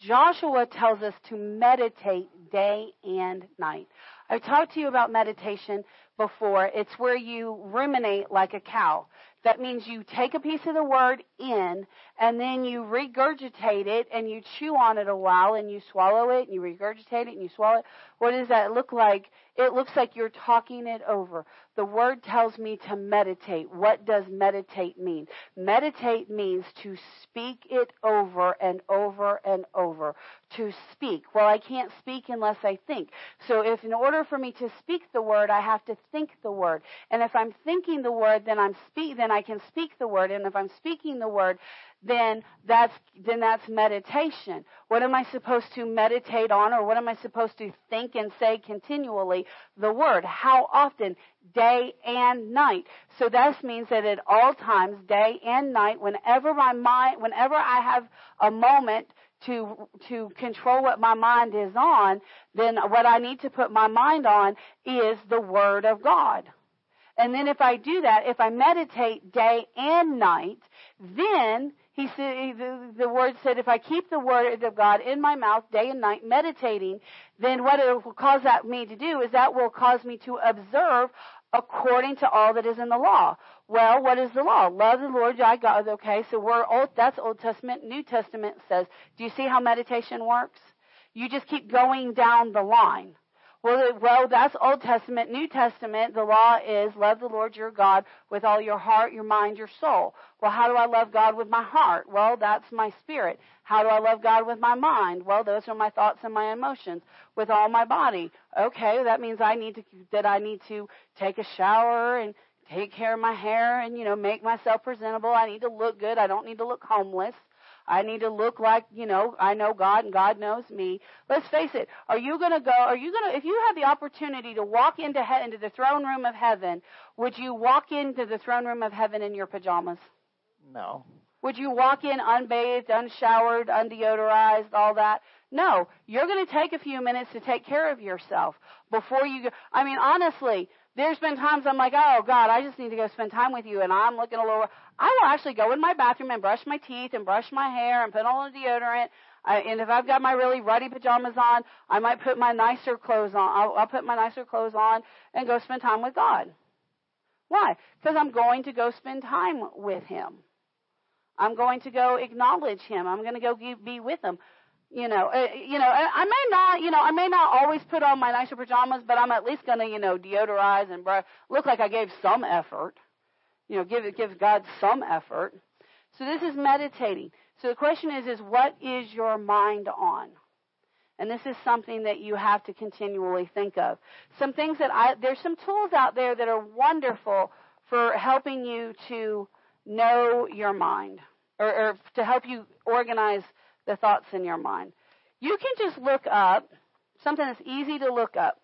Joshua tells us to meditate day and night. I've talked to you about meditation before. It's where you ruminate like a cow. That means you take a piece of the word in and then you regurgitate it and you chew on it a while and you swallow it and you regurgitate it and you swallow it. What does that look like? It looks like you're talking it over. The word tells me to meditate. What does meditate mean? Meditate means to speak it over and over and over. To speak. Well, I can't speak unless I think. So if in order for me to speak the word, I have to think the word. And if I'm thinking the word, then I'm speak then I can speak the word. And if I'm speaking the word, then that's then that's meditation. What am I supposed to meditate on or what am I supposed to think and say continually? The word. How often? Day and night. So that means that at all times, day and night, whenever my mind whenever I have a moment to to control what my mind is on, then what I need to put my mind on is the Word of God. And then if I do that, if I meditate day and night, then he said the, the word said if I keep the word of God in my mouth day and night meditating, then what it will cause that me to do is that will cause me to observe according to all that is in the law. Well, what is the law? Love the Lord thy God. Okay, so we're old. That's Old Testament. New Testament says. Do you see how meditation works? You just keep going down the line. Well, well, that's Old Testament. New Testament, the law is love the Lord your God with all your heart, your mind, your soul. Well, how do I love God with my heart? Well, that's my spirit. How do I love God with my mind? Well, those are my thoughts and my emotions. With all my body. Okay, that means I need to, that I need to take a shower and take care of my hair and, you know, make myself presentable. I need to look good. I don't need to look homeless. I need to look like, you know, I know God and God knows me. Let's face it. Are you going to go, are you going to, if you had the opportunity to walk into, he, into the throne room of heaven, would you walk into the throne room of heaven in your pajamas? No. Would you walk in unbathed, unshowered, undeodorized, all that? No. You're going to take a few minutes to take care of yourself before you go. I mean, honestly, there's been times I'm like, oh God, I just need to go spend time with you, and I'm looking a little. I will actually go in my bathroom and brush my teeth and brush my hair and put on a deodorant. I, and if I've got my really ruddy pajamas on, I might put my nicer clothes on. I'll, I'll put my nicer clothes on and go spend time with God. Why? Because I'm going to go spend time with Him. I'm going to go acknowledge Him. I'm going to go be with Him you know, uh, you know, I may not, you know, I may not always put on my nicer pajamas, but I'm at least going to, you know, deodorize and brush, look like I gave some effort. You know, give give God some effort. So this is meditating. So the question is, is what is your mind on? And this is something that you have to continually think of. Some things that I, there's some tools out there that are wonderful for helping you to know your mind or, or to help you organize the thoughts in your mind. You can just look up something that's easy to look up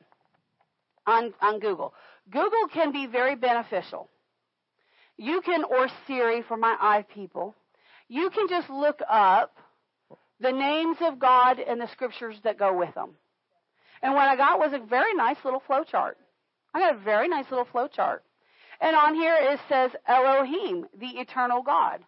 on, on Google. Google can be very beneficial. You can, or Siri for my eye people, you can just look up the names of God and the scriptures that go with them. And what I got was a very nice little flow chart. I got a very nice little flow chart. And on here it says Elohim, the eternal God.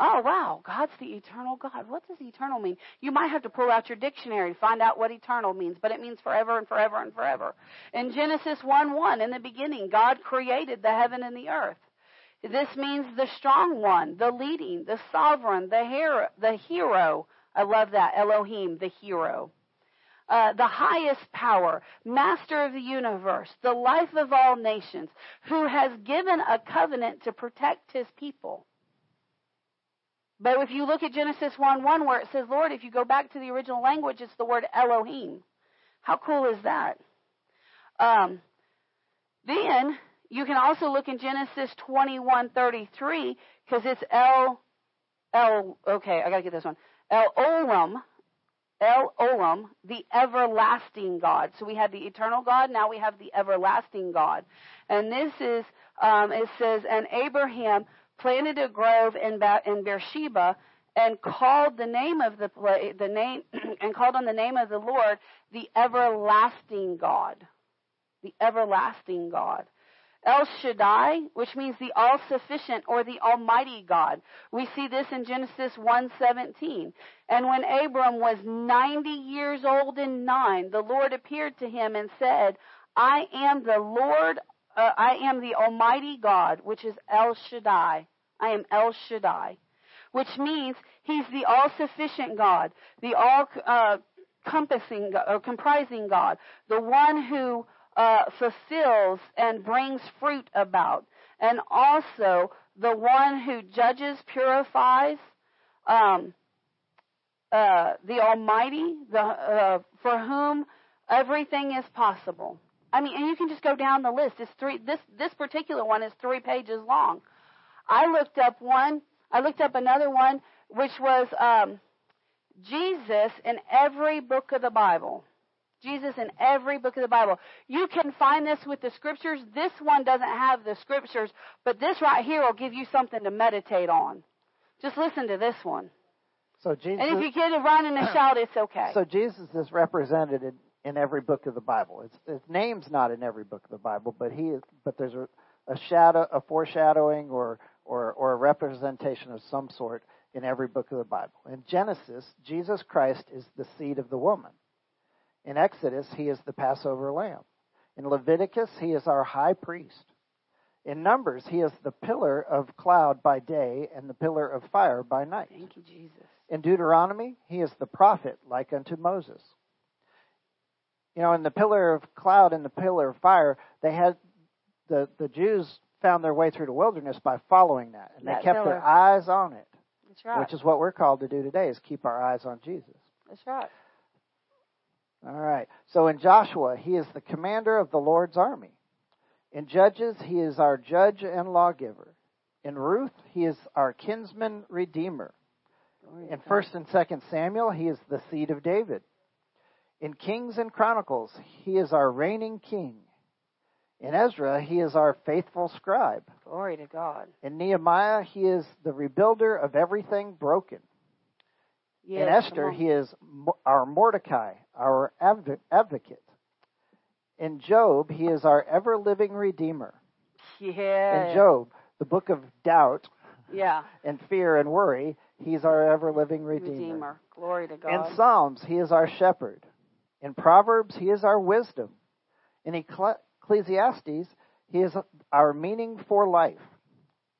Oh, wow, God's the eternal God. What does eternal mean? You might have to pull out your dictionary to find out what eternal means, but it means forever and forever and forever. In Genesis 1 1, in the beginning, God created the heaven and the earth. This means the strong one, the leading, the sovereign, the hero. The hero. I love that. Elohim, the hero. Uh, the highest power, master of the universe, the life of all nations, who has given a covenant to protect his people. But if you look at Genesis 1 1, where it says, Lord, if you go back to the original language, it's the word Elohim. How cool is that? Um, then you can also look in Genesis 21:33 because it's El, El, okay, I gotta get this one. El Olam, El Olam, the everlasting God. So we had the eternal God, now we have the everlasting God. And this is, um, it says, and Abraham planted a grove in, ba- in Beersheba and called the name of the the name and called on the name of the Lord the everlasting God, the everlasting God. El Shaddai, which means the all-sufficient or the almighty God. We see this in Genesis 1:17. And when Abram was 90 years old and 9, the Lord appeared to him and said, "I am the Lord uh, I am the Almighty God, which is El Shaddai. I am El Shaddai, which means He's the all-sufficient God, the all-compassing uh, or comprising God, the one who uh, fulfills and brings fruit about, and also the one who judges, purifies. Um, uh, the Almighty, the, uh, for whom everything is possible. I mean, and you can just go down the list. It's three. This this particular one is three pages long. I looked up one. I looked up another one, which was um, Jesus in every book of the Bible. Jesus in every book of the Bible. You can find this with the scriptures. This one doesn't have the scriptures, but this right here will give you something to meditate on. Just listen to this one. So Jesus. And if you get to run and a shout, it's okay. So Jesus is represented in, in every book of the Bible. It's, his name's not in every book of the Bible, but he is, but there's a, a shadow, a foreshadowing, or or or a representation of some sort in every book of the Bible. In Genesis, Jesus Christ is the seed of the woman. In Exodus, he is the Passover lamb. In Leviticus, he is our high priest. In Numbers, he is the pillar of cloud by day and the pillar of fire by night. Thank you, Jesus. In Deuteronomy, he is the prophet like unto Moses. You know, in the pillar of cloud and the pillar of fire, they had the the Jews found their way through the wilderness by following that, and That they kept pillar. their eyes on it, That's right. which is what we're called to do today: is keep our eyes on Jesus. That's right. All right. So in Joshua, he is the commander of the Lord's army. In Judges, he is our judge and lawgiver. In Ruth, he is our kinsman redeemer. In First and Second Samuel, he is the seed of David. In Kings and Chronicles, he is our reigning king. In Ezra, he is our faithful scribe. Glory to God. In Nehemiah, he is the rebuilder of everything broken. Yes, in Esther, he is our Mordecai, our adv- advocate. In Job, he is our ever living redeemer. Yeah. In Job, the book of doubt Yeah. and fear and worry, he's our ever living Redeemer. redeemer. Glory to God. In Psalms, he is our shepherd. In Proverbs, he is our wisdom. In Ecclesi- Ecclesiastes, he is our meaning for life.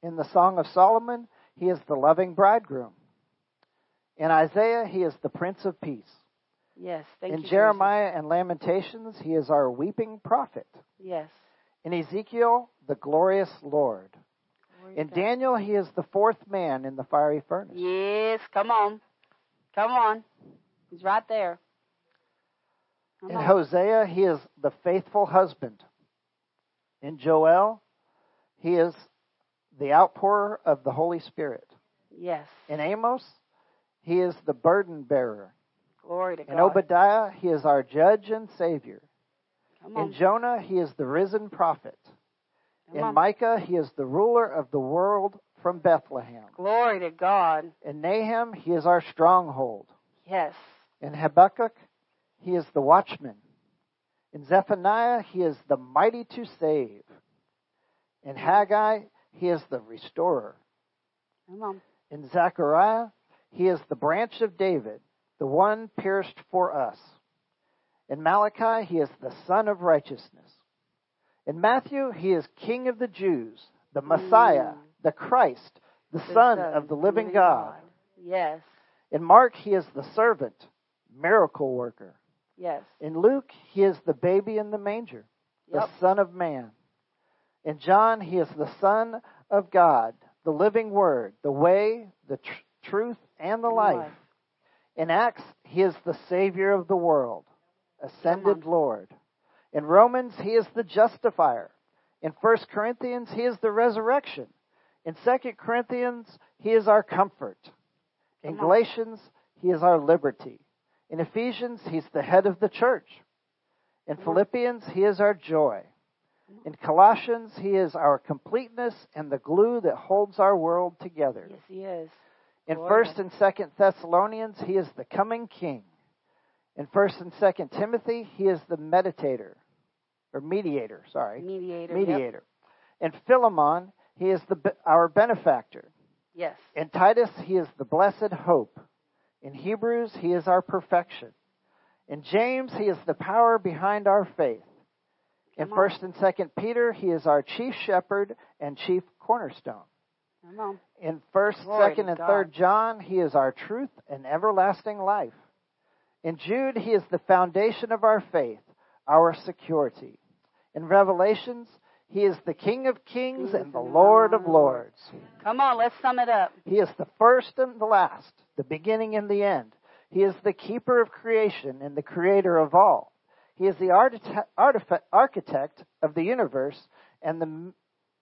In the Song of Solomon, he is the loving bridegroom. In Isaiah, he is the Prince of Peace. yes. Thank in you. Jeremiah and Lamentations, he is our weeping prophet. Yes. In Ezekiel, the glorious Lord. Glory In. Daniel, he is the fourth man in the fiery furnace. Yes. Come on. Come on. He's right there. Come In on. Hosea, he is the faithful husband. In Joel, he is the outpourer of the Holy Spirit. Yes. In Amos, he is the burden bearer. Glory to God. In Obadiah, he is our judge and savior. Come on. In Jonah, he is the risen prophet. Come In on. Micah, he is the ruler of the world from Bethlehem. Glory to God. In Nahum, he is our stronghold. Yes. In Habakkuk, he is the watchman. In Zephaniah, he is the mighty to save. In Haggai, he is the restorer. Come on. In Zechariah, he is the branch of David, the one pierced for us. In Malachi, he is the son of righteousness. In Matthew, he is king of the Jews, the Messiah, Mm. the Christ, the, The son, of the living God. Yes. In Mark, he is the servant, miracle worker. Yes. In Luke, he is the baby in the manger, the Son of Man. In John, he is the Son of God, the living Word, the way, the tr- truth, and the life. In Acts, he is the Savior of the world, ascended Lord. In Romans, he is the justifier. In 1 Corinthians, he is the resurrection. In 2 Corinthians, he is our comfort. In Galatians, he is our liberty. In Ephesians, he's the head of the church. In Philippians, he is our joy. In Colossians, he is our completeness and the glue that holds our world together. Yes, he is. In Glory First and Second Thessalonians, he is the coming King. In First and Second Timothy, he is the meditator or mediator. Sorry, Mediator. yep. mediator. In Philemon, he is the our benefactor. Yes. In Titus, he is the blessed hope. In Hebrews, he is our perfection. In James, he is the power behind our faith. In Come on. First and Second Peter, he is our chief shepherd and chief cornerstone. Come on. In First, Glory Second, and God. Third John, he is our truth and everlasting life. In Jude, he is the foundation of our faith, our security. In Revelations, he is the King of kings and the Lord of lords. Come on, let's sum it up. He is the first and the last, the beginning and the end. He is the keeper of creation and the creator of all. He is the archite- artifa- architect of the universe and the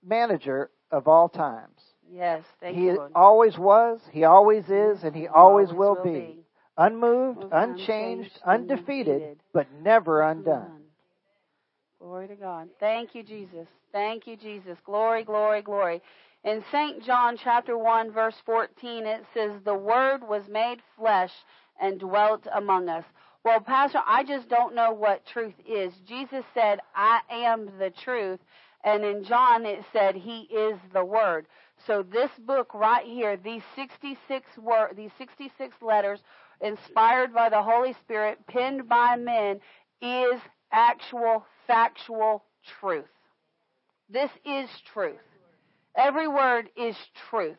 manager of all times. Yes, thank he you, Lord. always was, he always is, and he always, will, be. be. Unmoved, unchanged, unchanged, undefeated, undefeated. but never undone. Glory to God. Thank you, Jesus. Thank you, Jesus. Glory, glory, glory. In St. John chapter 1 verse 14 it says the word was made flesh and dwelt among us. Well, pastor, I just don't know what truth is. Jesus said, "I am the truth." And in John it said he is the word. So this book right here, these 66 word, these 66 letters inspired by the Holy Spirit, penned by men, is actual factual truth. This is truth. Every word is truth.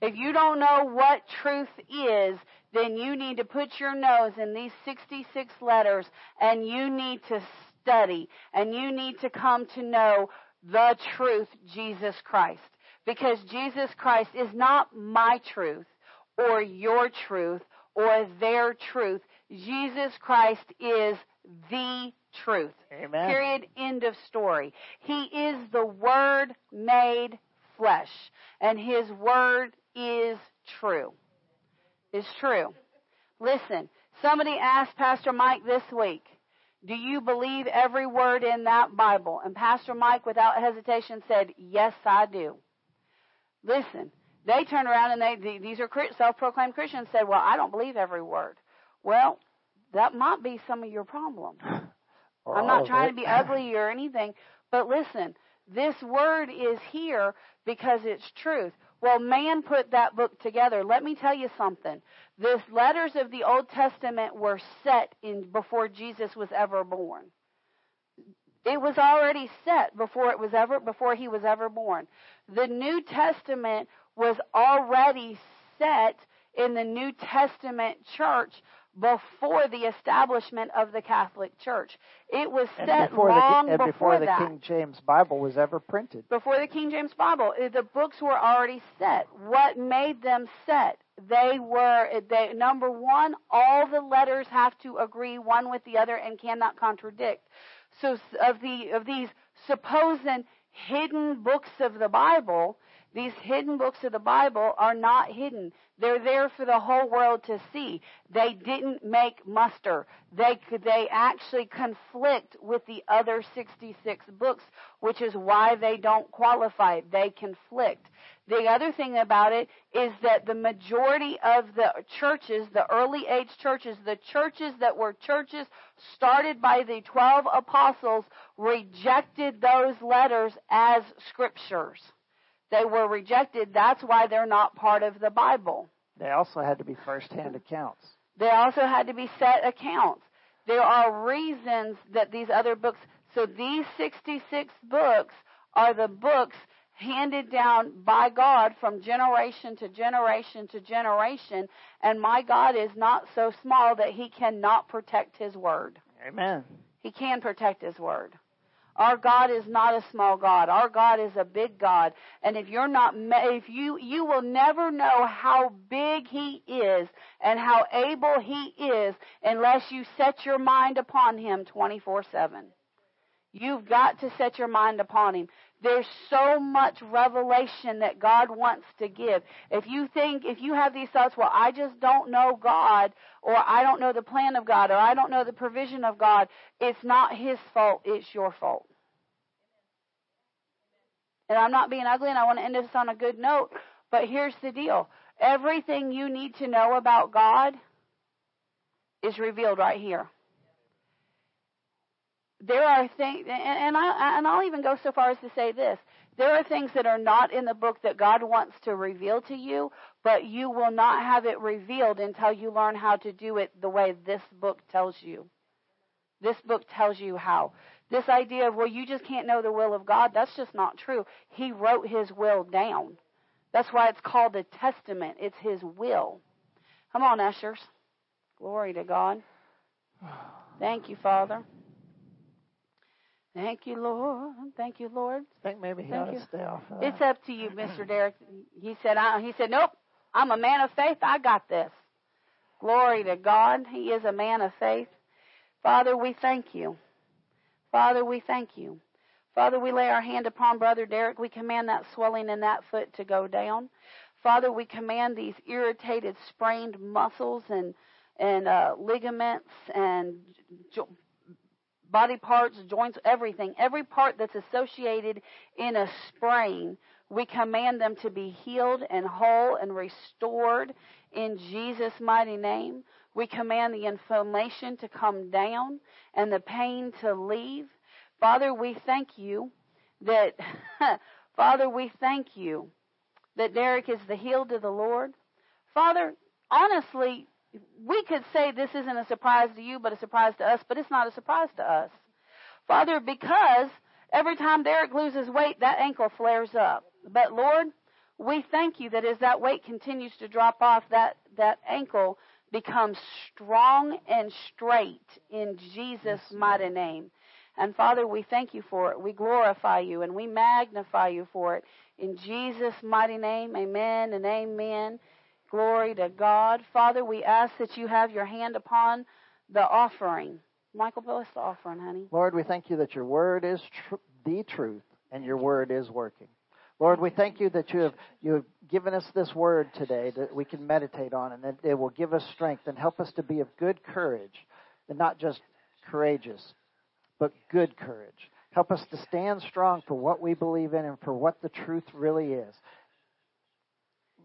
If you don't know what truth is, then you need to put your nose in these 66 letters and you need to study and you need to come to know the truth, Jesus Christ. Because Jesus Christ is not my truth or your truth or their truth. Jesus Christ is the truth. Amen. Period. End of story. He is the Word made flesh, and His Word is true. Is true. Listen, somebody asked Pastor Mike this week, do you believe every word in that Bible? And Pastor Mike, without hesitation, said, Yes, I do. Listen, they turned around and they, these are self proclaimed Christians, said, Well, I don't believe every word. Well, that might be some of your problem. I'm not trying to be ugly or anything, but listen, this word is here because it's truth. Well, man put that book together. Let me tell you something. The letters of the Old Testament were set in before Jesus was ever born. It was already set before it was ever before he was ever born. The New Testament was already set in the New Testament church before the establishment of the Catholic Church. It was And set before long the, and before, before the. King James Bible was ever printed. Before the King James Bible, eh, the books were already set. What made them set? They were they number one, all the letters have to agree one with the other and cannot contradict. So of the of these supposed hidden books of the Bible, these hidden books of the Bible are not hidden. They're there for the whole world to see. They didn't make muster. They they actually conflict with the other 66 books, which is why they don't qualify. They conflict. The other thing about it is that the majority of the churches, the early age churches, the churches that were churches started by the 12 apostles rejected those letters as scriptures. They were rejected. That's why they're not part of the Bible. They also had to be first-hand accounts. They also had to be set accounts. There are reasons that these other books, so these 66 books are the books handed down by God from generation to generation to generation, and my God is not so small that he cannot protect his word. Amen. He can protect his word. Our God is not a small God. Our God is a big God. And if you're not, if you, you will never know how big He is and how able He is unless you set your mind upon Him 24 7. You've got to set your mind upon Him. There's so much revelation that God wants to give. If you think, if you have these thoughts, well, I just don't know God, or I don't know the plan of God, or I don't know the provision of God, it's not His fault, it's your fault. And I'm not being ugly, and I want to end this on a good note, but here's the deal. Everything you need to know about God is revealed right here there are things, and, I and I'll even go so far as to say this: there are things that are not in the book that God wants to reveal to you, but you will not have it revealed until you learn how to do it the way this book tells you. This book tells you how. This idea of well, you just can't know the will of God. That's just not true. He wrote His will down. That's why it's called a testament. It's His will. Come on, ushers. Glory to God. Thank you, Father. Thank you, Lord. Thank you, Lord. I think maybe he Thank ought you. to stay off of It's up to you, Mr. Derek. He said, I, he said, nope, I'm a man of faith. I got this. Glory to God. He is a man of faith. Father, we thank you. Father, we thank you. Father, we lay our hand upon Brother Derek. We command that swelling in that foot to go down. Father, we command these irritated, sprained muscles and and uh, ligaments and body parts, joints, everything, every part that's associated in a sprain, we command them to be healed and whole and restored in Jesus' mighty name. We command the inflammation to come down and the pain to leave. Father, we thank you that, Father, we thank you that Derek is the healed of the Lord. Father, honestly, we could say this isn't a surprise to you, but a surprise to us, but it's not a surprise to us. Father, because every time Derek loses weight, that ankle flares up. But Lord, we thank you that as that weight continues to drop off, that, that ankle becomes strong and straight in Jesus' mighty name. And Father, we thank you for it. We glorify you and we magnify you for it. In Jesus' mighty name, amen and amen. Glory to God. Father, we ask that you have your hand upon the offering. Michael, bless the offering, honey. Lord, we thank you that your word is tr- the truth and your word is working. Lord, we thank you that you have you have given us this word today that we can meditate on and that it will give us strength and help us to be of good courage and not just courageous, but good courage. Help us to stand strong for what we believe in and for what the truth really is.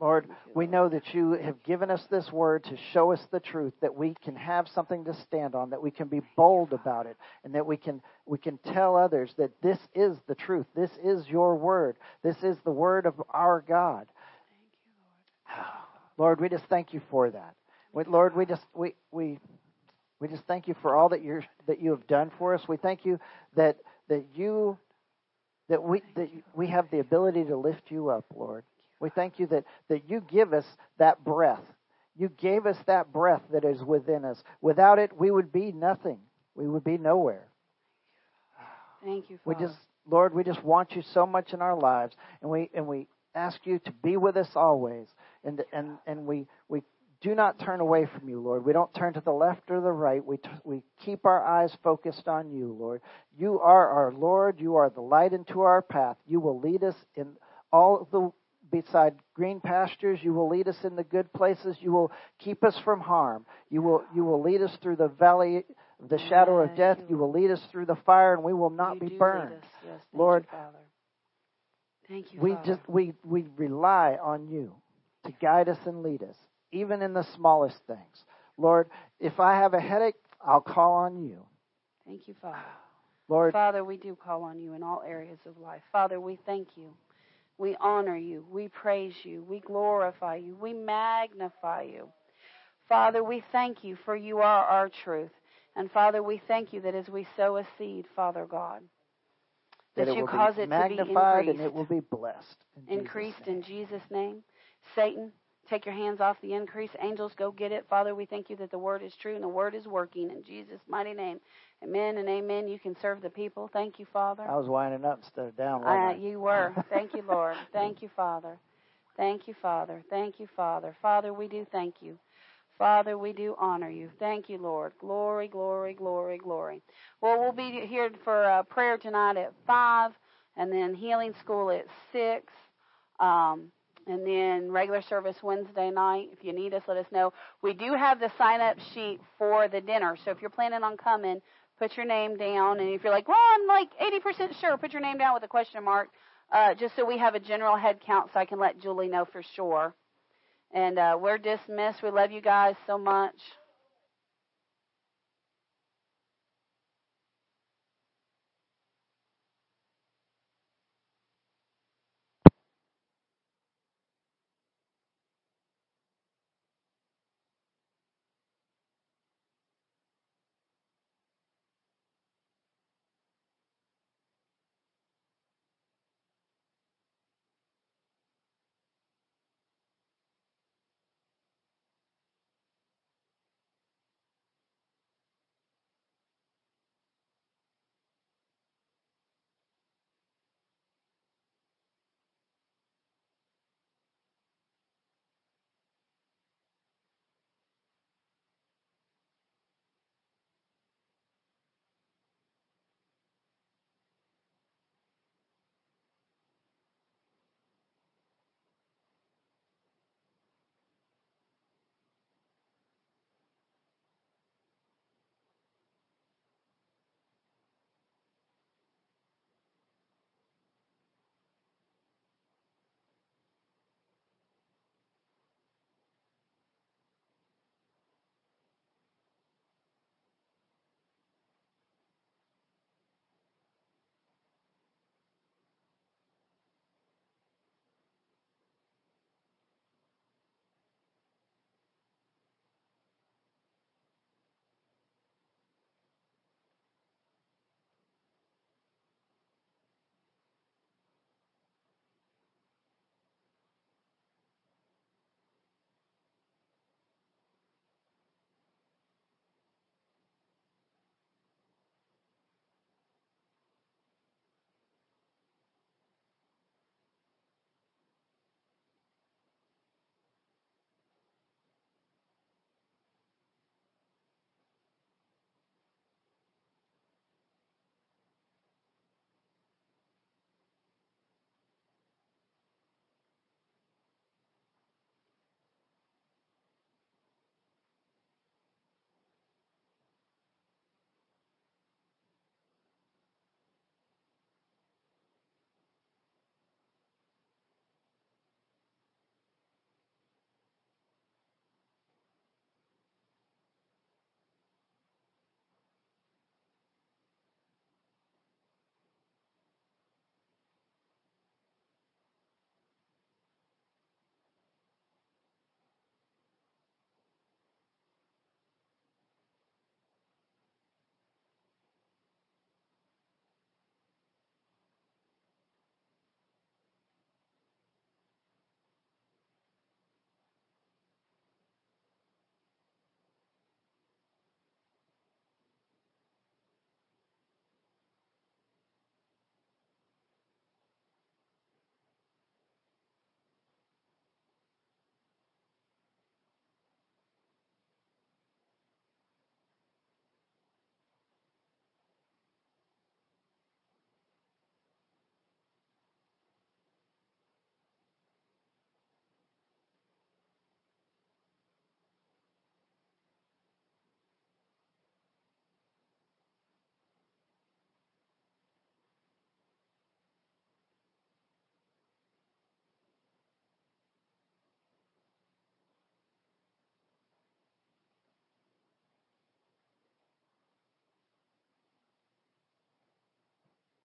Lord, we know that you have given us this word to show us the truth, that we can have something to stand on, that we can be bold about it, and that we can we can tell others that this is the truth. This is your word. This is the word of our God. Thank you, Lord. Lord, we just thank you for that. Lord, we just we we we just thank you for all that you that you have done for us. We thank you that that you that we that we have the ability to lift you up, Lord. We thank you that, that you give us that breath. You gave us that breath that is within us. Without it, we would be nothing. We would be nowhere. Thank you. Father. We just, Lord, we just want you so much in our lives, and we and we ask you to be with us always, and and and we we do not turn away from you, Lord. We don't turn to the left or the right. We, t- we keep our eyes focused on you, Lord. You are our Lord. You are the light into our path. You will lead us in all the beside green pastures. You will lead us in the good places. You will keep us from harm. You will, you will lead us through the valley of the shadow of death. You will lead us through the fire, and we will not you be burned. Yes, Lord, you, thank you. We Father. just we we rely on you to guide us and lead us, even in the smallest things. Lord, if I have a headache, I'll call on you. Thank you, Father. Lord, Father, we do call on you in all areas of life. Father, we thank you. We honor you. We praise you. We glorify you. We magnify you. Father, we thank you for you are our truth. And Father, we thank you that as we sow a seed, Father God, that, that you cause it to be increased. and it will be blessed. In increased Jesus in Jesus' name. Satan, take your hands off the increase. Angels, go get it. Father, we thank you that the word is true and the word is working in Jesus' mighty name. Amen and amen. You can serve the people. Thank you, Father. I was winding up instead of down. Uh, you were. Thank you, Lord. Thank you, Father. Thank you, Father. Thank you, Father. Father, we do thank you. Father, we do honor you. Thank you, Lord. Glory, glory, glory, glory. Well, we'll be here for uh, prayer tonight at 5, and then healing school at 6. Um, and then regular service Wednesday night. If you need us, let us know. We do have the sign up sheet for the dinner. So if you're planning on coming, put your name down. And if you're like, well, I'm like 80% sure, put your name down with a question mark, uh, just so we have a general head count so I can let Julie know for sure. And uh, we're dismissed. We love you guys so much.